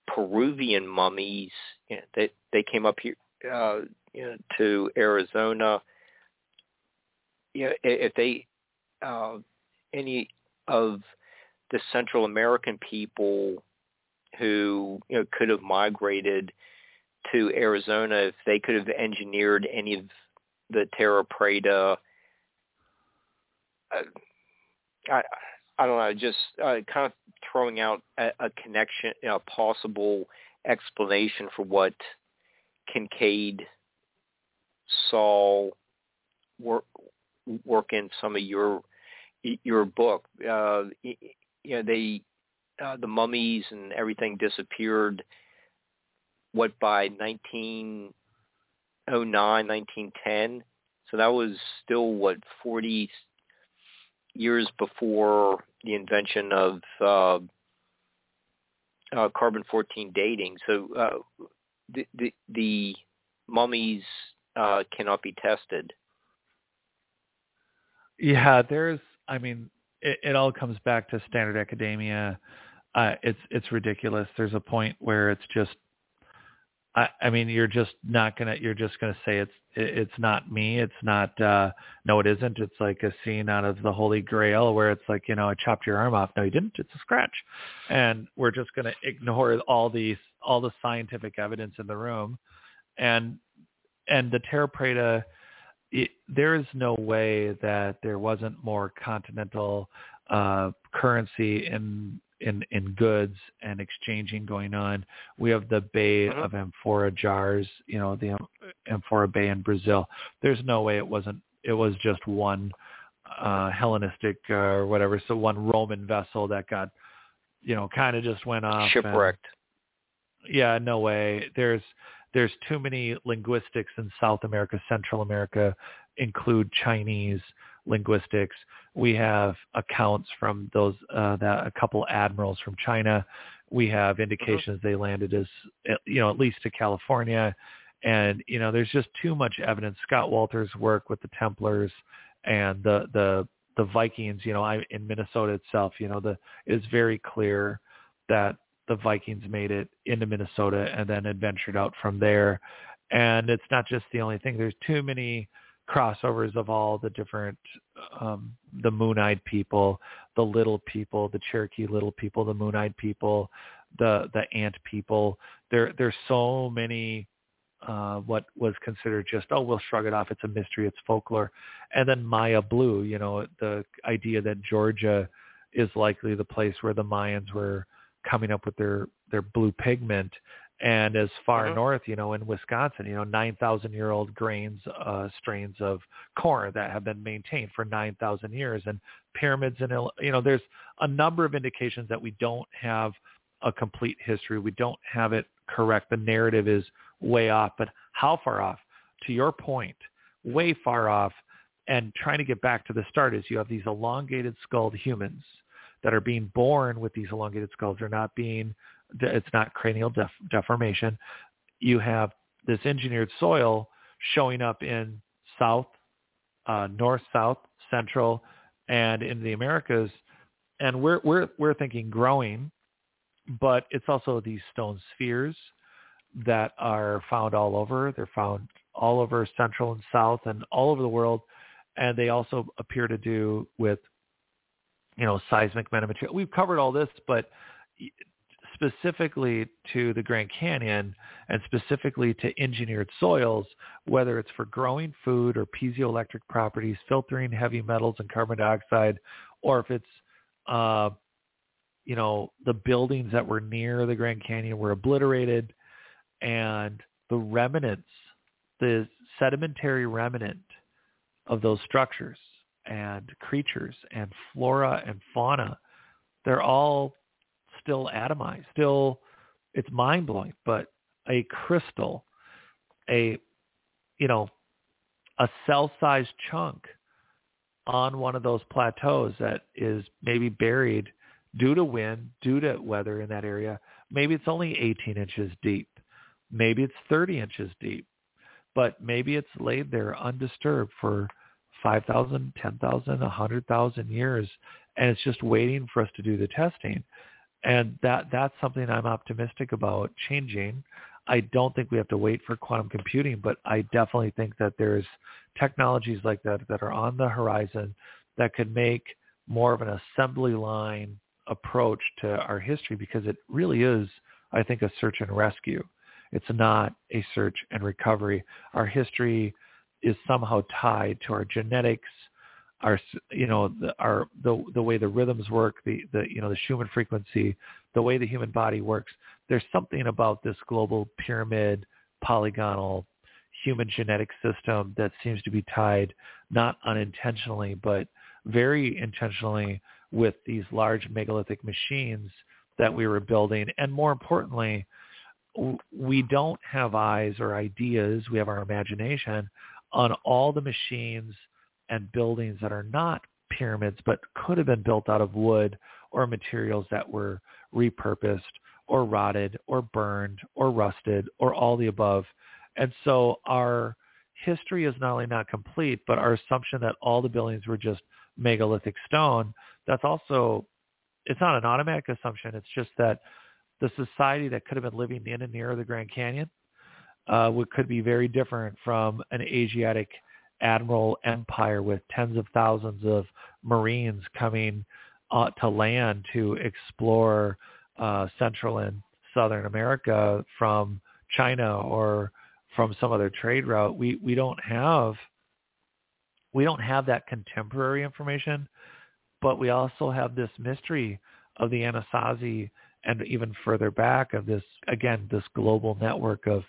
S1: Peruvian mummies. You know, that they came up here uh, you know, to Arizona. You know, if they uh, any of the Central American people who you know could have migrated to Arizona if they could have engineered any of the Terra Preta. Uh, I I don't know, just uh, kind of throwing out a, a connection, a possible explanation for what Kincaide saw work work in some of your your book. Uh, you know, they uh, the mummies and everything disappeared what by 1909, 1910. So that was still what 40 years before the invention of uh, uh, carbon 14 dating. So uh, the, the, the mummies uh, cannot be tested.
S3: Yeah, there's. I mean, it, it all comes back to standard academia. Uh, it's it's ridiculous. There's a point where it's just I, I mean, you're just not gonna. You're just gonna say it's it's not me. It's not. uh No, it isn't. It's like a scene out of the Holy Grail where it's like, you know, I chopped your arm off. No, you didn't. It's a scratch, and we're just gonna ignore all these all the scientific evidence in the room, and and the Terra Preta. It, there is no way that there wasn't more continental uh, currency in in in goods and exchanging going on. We have the Bay mm-hmm. of Amphora jars, you know, the Amphora Bay in Brazil. There's no way it wasn't. It was just one uh, Hellenistic uh, or whatever, so one Roman vessel that got, you know, kind of just went off
S1: shipwrecked.
S3: And, yeah, no way. There's there's too many linguistics in South America, Central America, include Chinese linguistics. We have accounts from those uh, that a couple admirals from China. We have mm-hmm. indications they landed as you know at least to California, and you know there's just too much evidence. Scott Wolter's work with the Templars and the the the Vikings, you know, I in Minnesota itself, you know, the it's very clear that the Vikings made it into Minnesota and then adventured out from there. And it's not just the only thing. There's too many crossovers of all the different um the moon-eyed people, the little people, the Cherokee little people, the moon-eyed people, the the ant people. There there's so many uh, what was considered just oh we'll shrug it off. It's a mystery. It's folklore. And then Maya blue you know the idea that Georgia is likely the place where the Mayans were coming up with their their blue pigment and as far
S1: Mhm.
S3: north you know in Wisconsin you know 9000 year old grains uh strains of corn that have been maintained for 9000 years and pyramids and you know there's a number of indications that we don't have a complete history. We don't have it correct. The narrative is way off. But how far off? To your point way far off. And trying to get back to the start is you have these elongated skulled humans that are being born with these elongated skulls. They're not being it's not cranial def, deformation. You have this engineered soil showing up in south uh, north south central and in the americas. And we're we're we're thinking growing but it's also these stone spheres that are found all over. They're found all over central and south and all over the world. And they also appear to do with you know seismic metamaterial. We've covered all this but specifically to the Grand Canyon and specifically to engineered soils, whether it's for growing food or piezoelectric properties, filtering heavy metals and carbon dioxide, or if it's, uh, you know, the buildings that were near the Grand Canyon were obliterated and the remnants, the sedimentary remnant of those structures and creatures and flora and fauna, they're all still atomized, still it's mind blowing, but a crystal, a you know, a cell sized chunk on one of those plateaus that is maybe buried due to wind, due to weather in that area. Maybe it's only 18 inches deep. Maybe it's 30 inches deep. But maybe it's laid there undisturbed for 5,000, 10,000, 100,000 years and it's just waiting for us to do the testing and that that's something I'm optimistic about changing. I don't think we have to wait for quantum computing, but I definitely think that there's technologies like that that are on the horizon that could make more of an assembly line approach to our history because it really is, I think, a search and rescue. It's not a search and recovery. Our history is somehow tied to our genetics, our you know the, our the the way the rhythms work, the the you know the Schumann frequency, the way the human body works. There's something about this global pyramid, polygonal human genetic system that seems to be tied not unintentionally but very intentionally with these large megalithic machines that we were building and more importantly we don't have eyes or ideas we have our imagination on all the machines and buildings that are not pyramids but could have been built out of wood or materials that were repurposed or rotted or burned or rusted or all the above. And so our history is not only not complete, but our assumption that all the buildings were just megalithic stone, that's also, it's not an automatic assumption. It's just that the society that could have been living in and near the Grand Canyon uh, would, could be very different from an Asiatic admiral empire with tens of thousands of Marines coming uh, to land to explore uh, Central and Southern America from China or from some other trade route. We we don't have we don't have that contemporary information, but we also have this mystery of the Anasazi and even further back of this again this global network of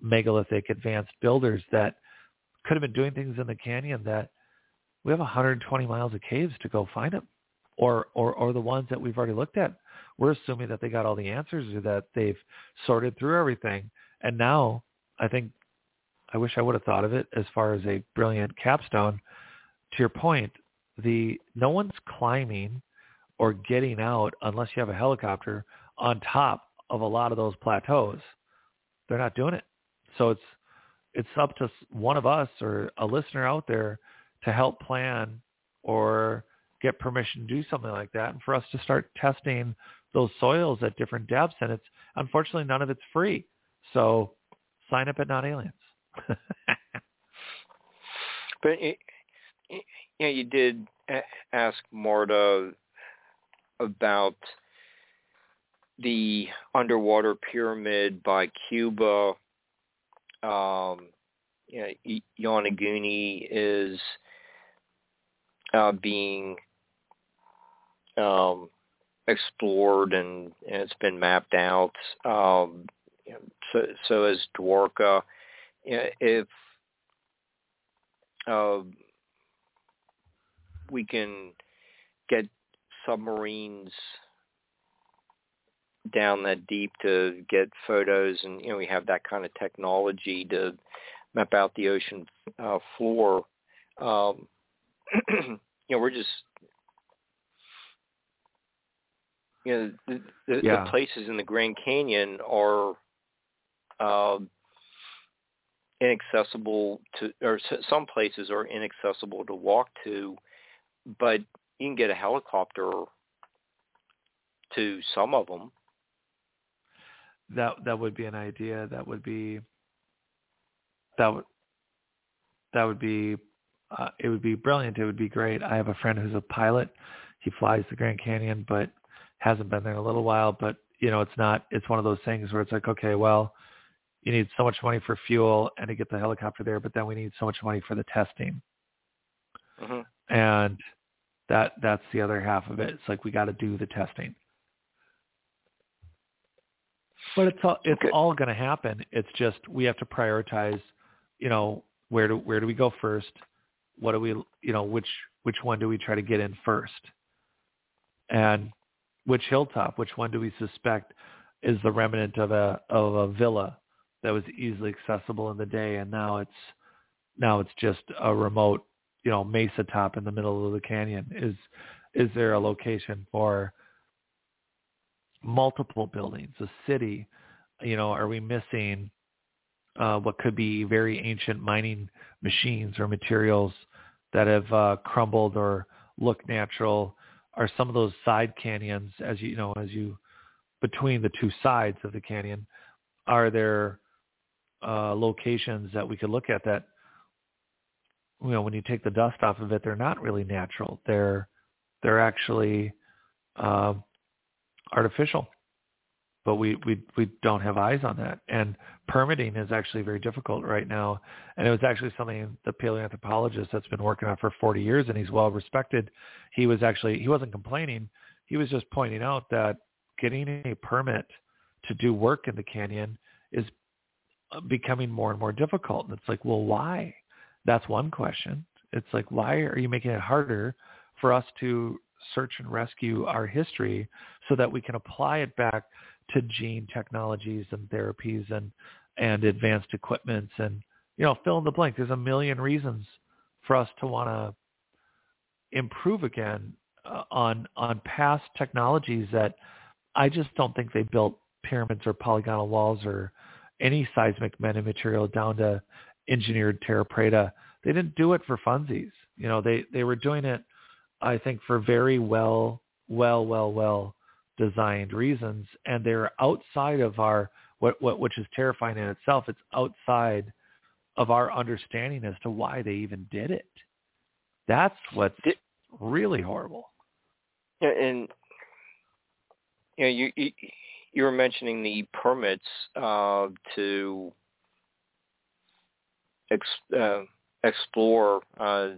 S3: megalithic advanced builders that could have been doing things in the canyon that we have 120 miles of caves to go find them or, or, or the ones that we've already looked at. We're assuming that they got all the answers or that they've sorted through everything. And now I think I wish I would have thought of it as far as a brilliant capstone. To your point, the no one's climbing or getting out unless you have a helicopter on top of a lot of those plateaus. They're not doing it. So it's it's up to one of us or a listener out there to help plan or get permission to do something like that and for us to start testing those soils at different depths and it's unfortunately none of it's free. So sign up at not aliens. *laughs*
S1: But it, you know you did ask marta about the underwater pyramid by cuba um you know, Yonaguni is uh, being um, explored and, and it's been mapped out. Um, so, so is Dwarka. If uh, we can get submarines down that deep to get photos and you know we have that kind of technology to map out the ocean uh, floor um, *clears throat* you know we're just you know the, the,
S3: yeah.
S1: the places in the Grand Canyon are um, inaccessible to, or some places are inaccessible to walk to, but you can get a helicopter to some of them.
S3: That that would be an idea. That would be that would that would be uh, it would be brilliant. It would be great. I have a friend who's a pilot. He flies the Grand Canyon, but hasn't been there in a little while. But you know, it's not. It's one of those things where it's like, okay, well, you need so much money for fuel and to get the helicopter there, but then we need so much money for the testing.
S1: Mm-hmm.
S3: And that that's the other half of it. It's like we got to do the testing. But it's all it's
S1: okay.
S3: all going to happen. It's just we have to prioritize. You know, where do where do we go first? What do we you know which which one do we try to get in first? And which hilltop? Which one do we suspect is the remnant of a of a villa that was easily accessible in the day, and now it's now it's just a remote you know mesa top in the middle of the canyon? Is is there a location for multiple buildings, a city? You know, are we missing uh, what could be very ancient mining machines or materials that have uh, crumbled or look natural? Are some of those side canyons, as you, know, as you between the two sides of the canyon, are there uh, locations that we could look at that, you know, when you take the dust off of it, they're not really natural. They're they're actually uh, artificial but we, we we don't have eyes on that. And permitting is actually very difficult right now. And it was actually something the paleoanthropologist that's been working on for 40 years, and he's well respected. He was actually he wasn't complaining. He was just pointing out that getting a permit to do work in the canyon is becoming more and more difficult. And it's like, well, why? That's one question. It's like, why are you making it harder for us to search and rescue our history so that we can apply it back to gene technologies and therapies and and advanced equipments and you know fill in the blank there's a million reasons for us to want to improve again uh, on on past technologies that I just don't think they built pyramids or polygonal walls or any seismic material down to engineered terra preta. They didn't do it for funsies. You know, they they were doing it, I think, for very well, well, well, well designed reasons, and they're outside of our what, what which is terrifying in itself. It's outside of our understanding as to why they even did it. That's what's did, really horrible.
S1: Yeah, and you know, you, you you were mentioning the permits uh, to ex, uh, explore, uh,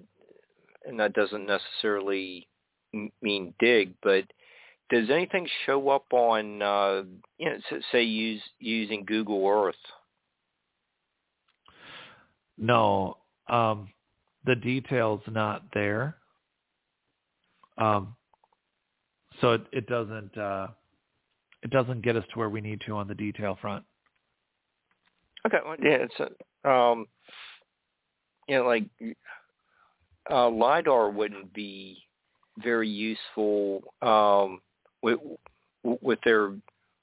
S1: and that doesn't necessarily mean dig, but does anything show up on uh, you know say use using Google Earth?
S3: No, um, the details not there. Um, so it, it doesn't uh, it doesn't get us to where we need to on the detail front.
S1: Okay, well, yeah, it's a, um, you know like uh, lidar wouldn't be very useful um, with, with there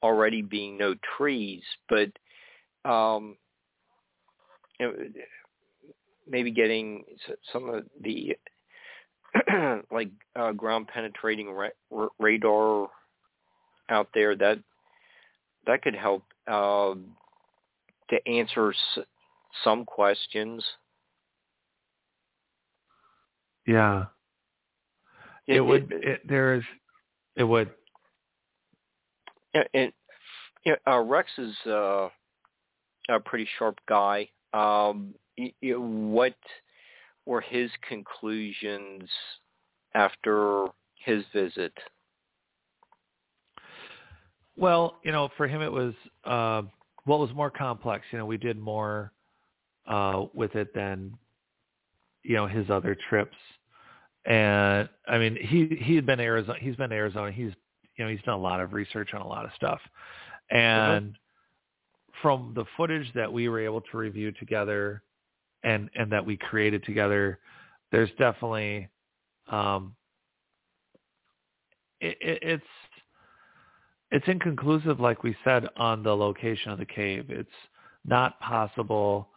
S1: already being no trees, but um, maybe getting some of the *clears throat* like uh, ground penetrating ra- radar out there that that could help uh, to answer s- some questions.
S3: Yeah. It, it would. It, it, there is. It would.
S1: And yeah, uh, Rex is uh, a pretty sharp guy. Um, you, what were his conclusions after his visit?
S3: Well, you know, for him it was uh, well, was more complex. You know, we did more uh, with it than you know his other trips. And I mean, he he had been Arizona. He's been to Arizona. He's you know he's done a lot of research on a lot of stuff. And mm-hmm. from the footage that we were able to review together, and and that we created together, there's definitely um, it, it, it's it's inconclusive, like we said, on the location of the cave. It's not possible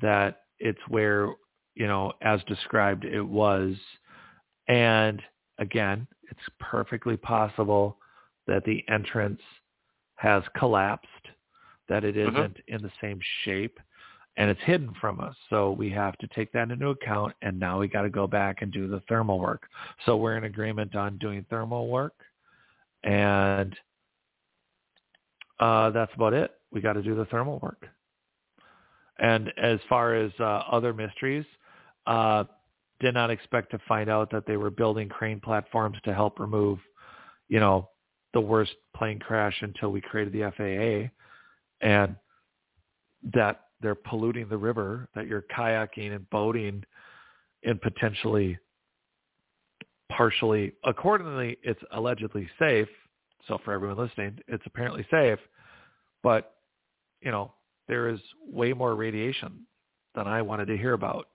S3: that it's where you know, as described, it was. And again, it's perfectly possible that the entrance has collapsed, that it mm-hmm. isn't in the same shape, and it's hidden from us. So we have to take that into account, and now we got to go back and do the thermal work. So we're in agreement on doing thermal work, and uh, that's about it. We got to do the thermal work. And as far as uh, other mysteries, uh, did not expect to find out that they were building crane platforms to help remove, you know, the worst plane crash until we created the FAA, and that they're polluting the river, that you're kayaking and boating and potentially partially accordingly it's allegedly safe. So for everyone listening it's apparently safe but you know there is way more radiation than i wanted to hear about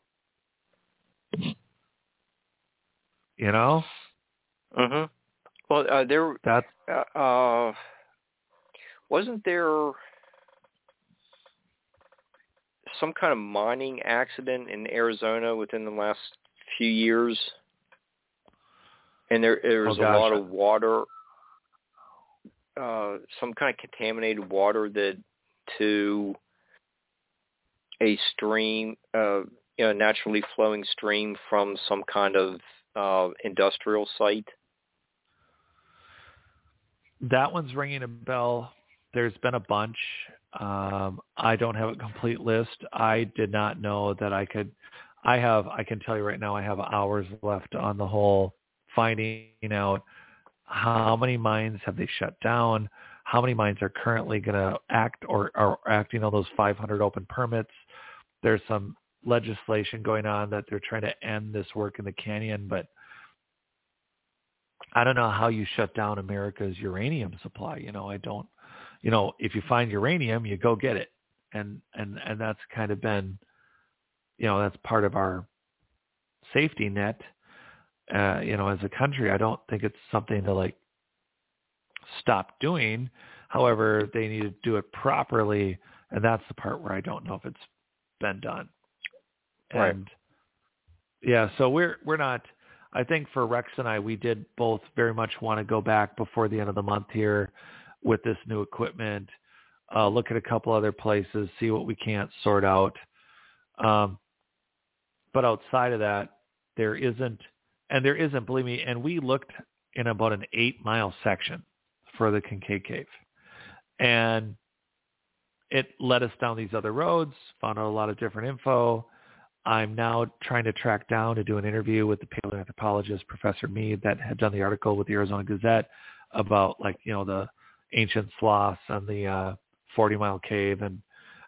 S3: you know?
S1: Mhm well uh, there
S3: that
S1: uh, uh wasn't there some kind of mining accident in Arizona within the last few years, and there there was
S3: oh,
S1: a lot of water, uh, some kind of contaminated water that to a stream, uh, you know, naturally flowing stream from some kind of uh, industrial site.
S3: That one's ringing a bell. There's been a bunch. Um, I don't have a complete list. I did not know that I could. I have. I can tell you right now. I have hours left on the whole finding out how many mines have they shut down, how many mines are currently going to act or are acting on those 500 open permits. There's some legislation going on that they're trying to end this work in the canyon, but I don't know how you shut down America's uranium supply. You know, I don't you know, if you find uranium, you go get it. And and and that's kind of been you know, that's part of our safety net. Uh, you know, as a country, I don't think it's something to like stop doing. However, they need to do it properly, and that's the part where I don't know if it's been done.
S1: Right.
S3: And yeah, so we're we're not. I think for Rex and I, we did both very much want to go back before the end of the month here with this new equipment, uh, look at a couple other places, see what we can't sort out. Um, but outside of that, there isn't, and there isn't, believe me, and we looked in about an eight mile section for the Kincaide Cave. And it led us down these other roads, found out a lot of different info. I'm now trying to track down to do an interview with the paleoanthropologist, Professor Mead, that had done the article with the Arizona Gazette about like, you know, the ancient sloths and the uh, 40 mile cave and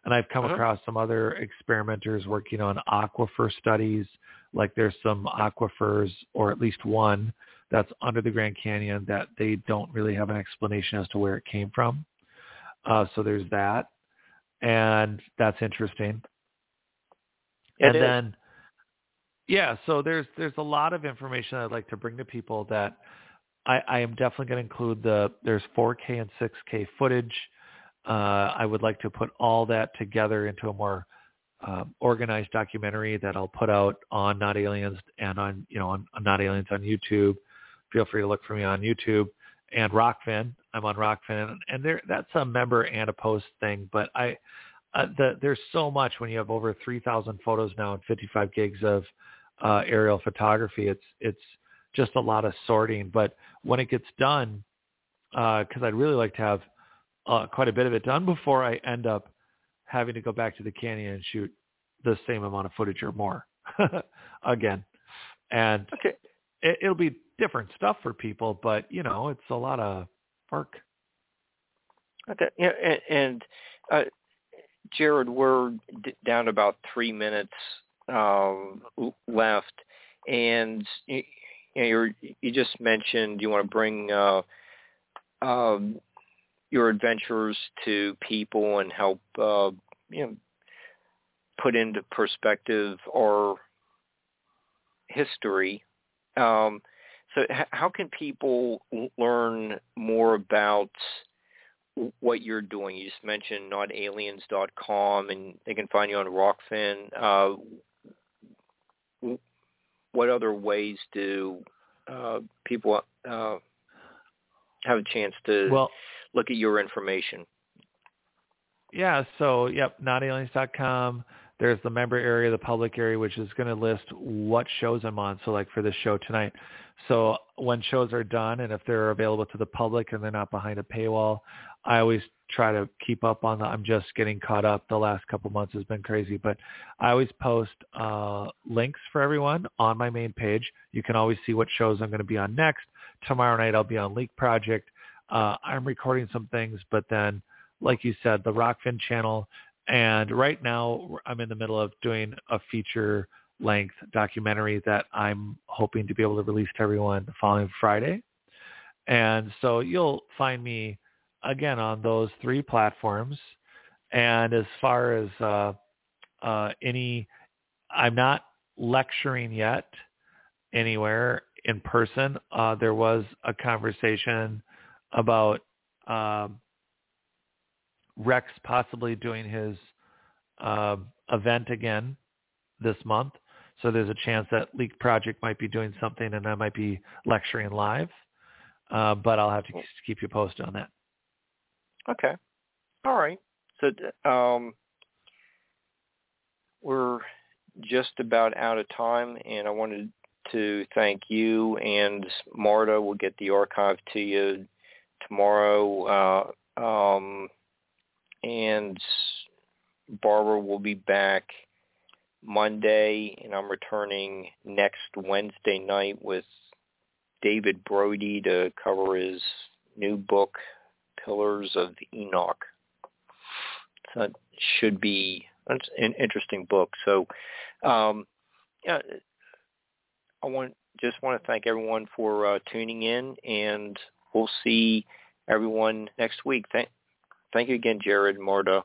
S3: and I've come uh-huh. across some other experimenters working on aquifer studies like there's some aquifers or at least one that's under the Grand Canyon that they don't really have an explanation as to where it came from. Uh, so there's that, and that's interesting.
S1: It
S3: and
S1: is.
S3: then, yeah, so there's there's a lot of information I'd like to bring to people that I, I am definitely going to include the there's 4K and 6K footage. Uh, I would like to put all that together into a more uh, organized documentary that I'll put out on Not Aliens and on you know on, on Not Aliens on YouTube. Feel free to look for me on YouTube and Rokfin. I'm on Rokfin, and there that's a member and a post thing. But I, uh, the, there's so much when you have over 3,000 photos now and 55 gigs of uh, aerial photography. It's it's just a lot of sorting. But when it gets done, because uh, I'd really like to have uh, quite a bit of it done before I end up having to go back to the canyon and shoot the same amount of footage or more *laughs* again. And
S1: okay.
S3: it, it'll be different stuff for people, but you know, it's a lot of work.
S1: Okay. Yeah, and, and uh, Jared, we're d- down about three minutes um, left, and you, you, know, you just mentioned you want to bring uh, um, your adventures to people and help uh, you know put into perspective our history. Um, so, h- how can people learn more about what you're doing? You just mentioned notaliens.com, and they can find you on Rokfin. Uh, what other ways do uh, people uh, have a chance to
S3: well,
S1: look at your information?
S3: Yeah, so yep, notaliens.com. There's the member area, the public area, which is going to list what shows I'm on. So like for this show tonight. So when shows are done and if they're available to the public and they're not behind a paywall, I always try to keep up on the I'm just getting caught up. The last couple months has been crazy, but I always post uh, links for everyone on my main page. You can always see what shows I'm going to be on next. Tomorrow night I'll be on Leak Project. Uh, I'm recording some things, but then, like you said, the Rokfin channel. And right now I'm in the middle of doing a feature length documentary that I'm hoping to be able to release to everyone the following Friday. And so you'll find me again on those three platforms. And as far as uh, uh, any, I'm not lecturing yet anywhere in person. Uh, there was a conversation about um, Rex possibly doing his uh, event again this month. So there's a chance that Leak Project might be doing something and I might be lecturing live. Uh, but I'll have to keep you posted on that.
S1: Okay. All right. So um, we're just about out of time, and I wanted to thank you and Marta. We'll get the archive to you tomorrow, uh, um, and Barbara will be back Monday, and I'm returning next Wednesday night with David Brody to cover his new book, Pillars of Enoch. So it should be an interesting book. So, um, yeah, I want just want to thank everyone for uh, tuning in, and we'll see everyone next week. Thank, thank you again, Jared, Marta.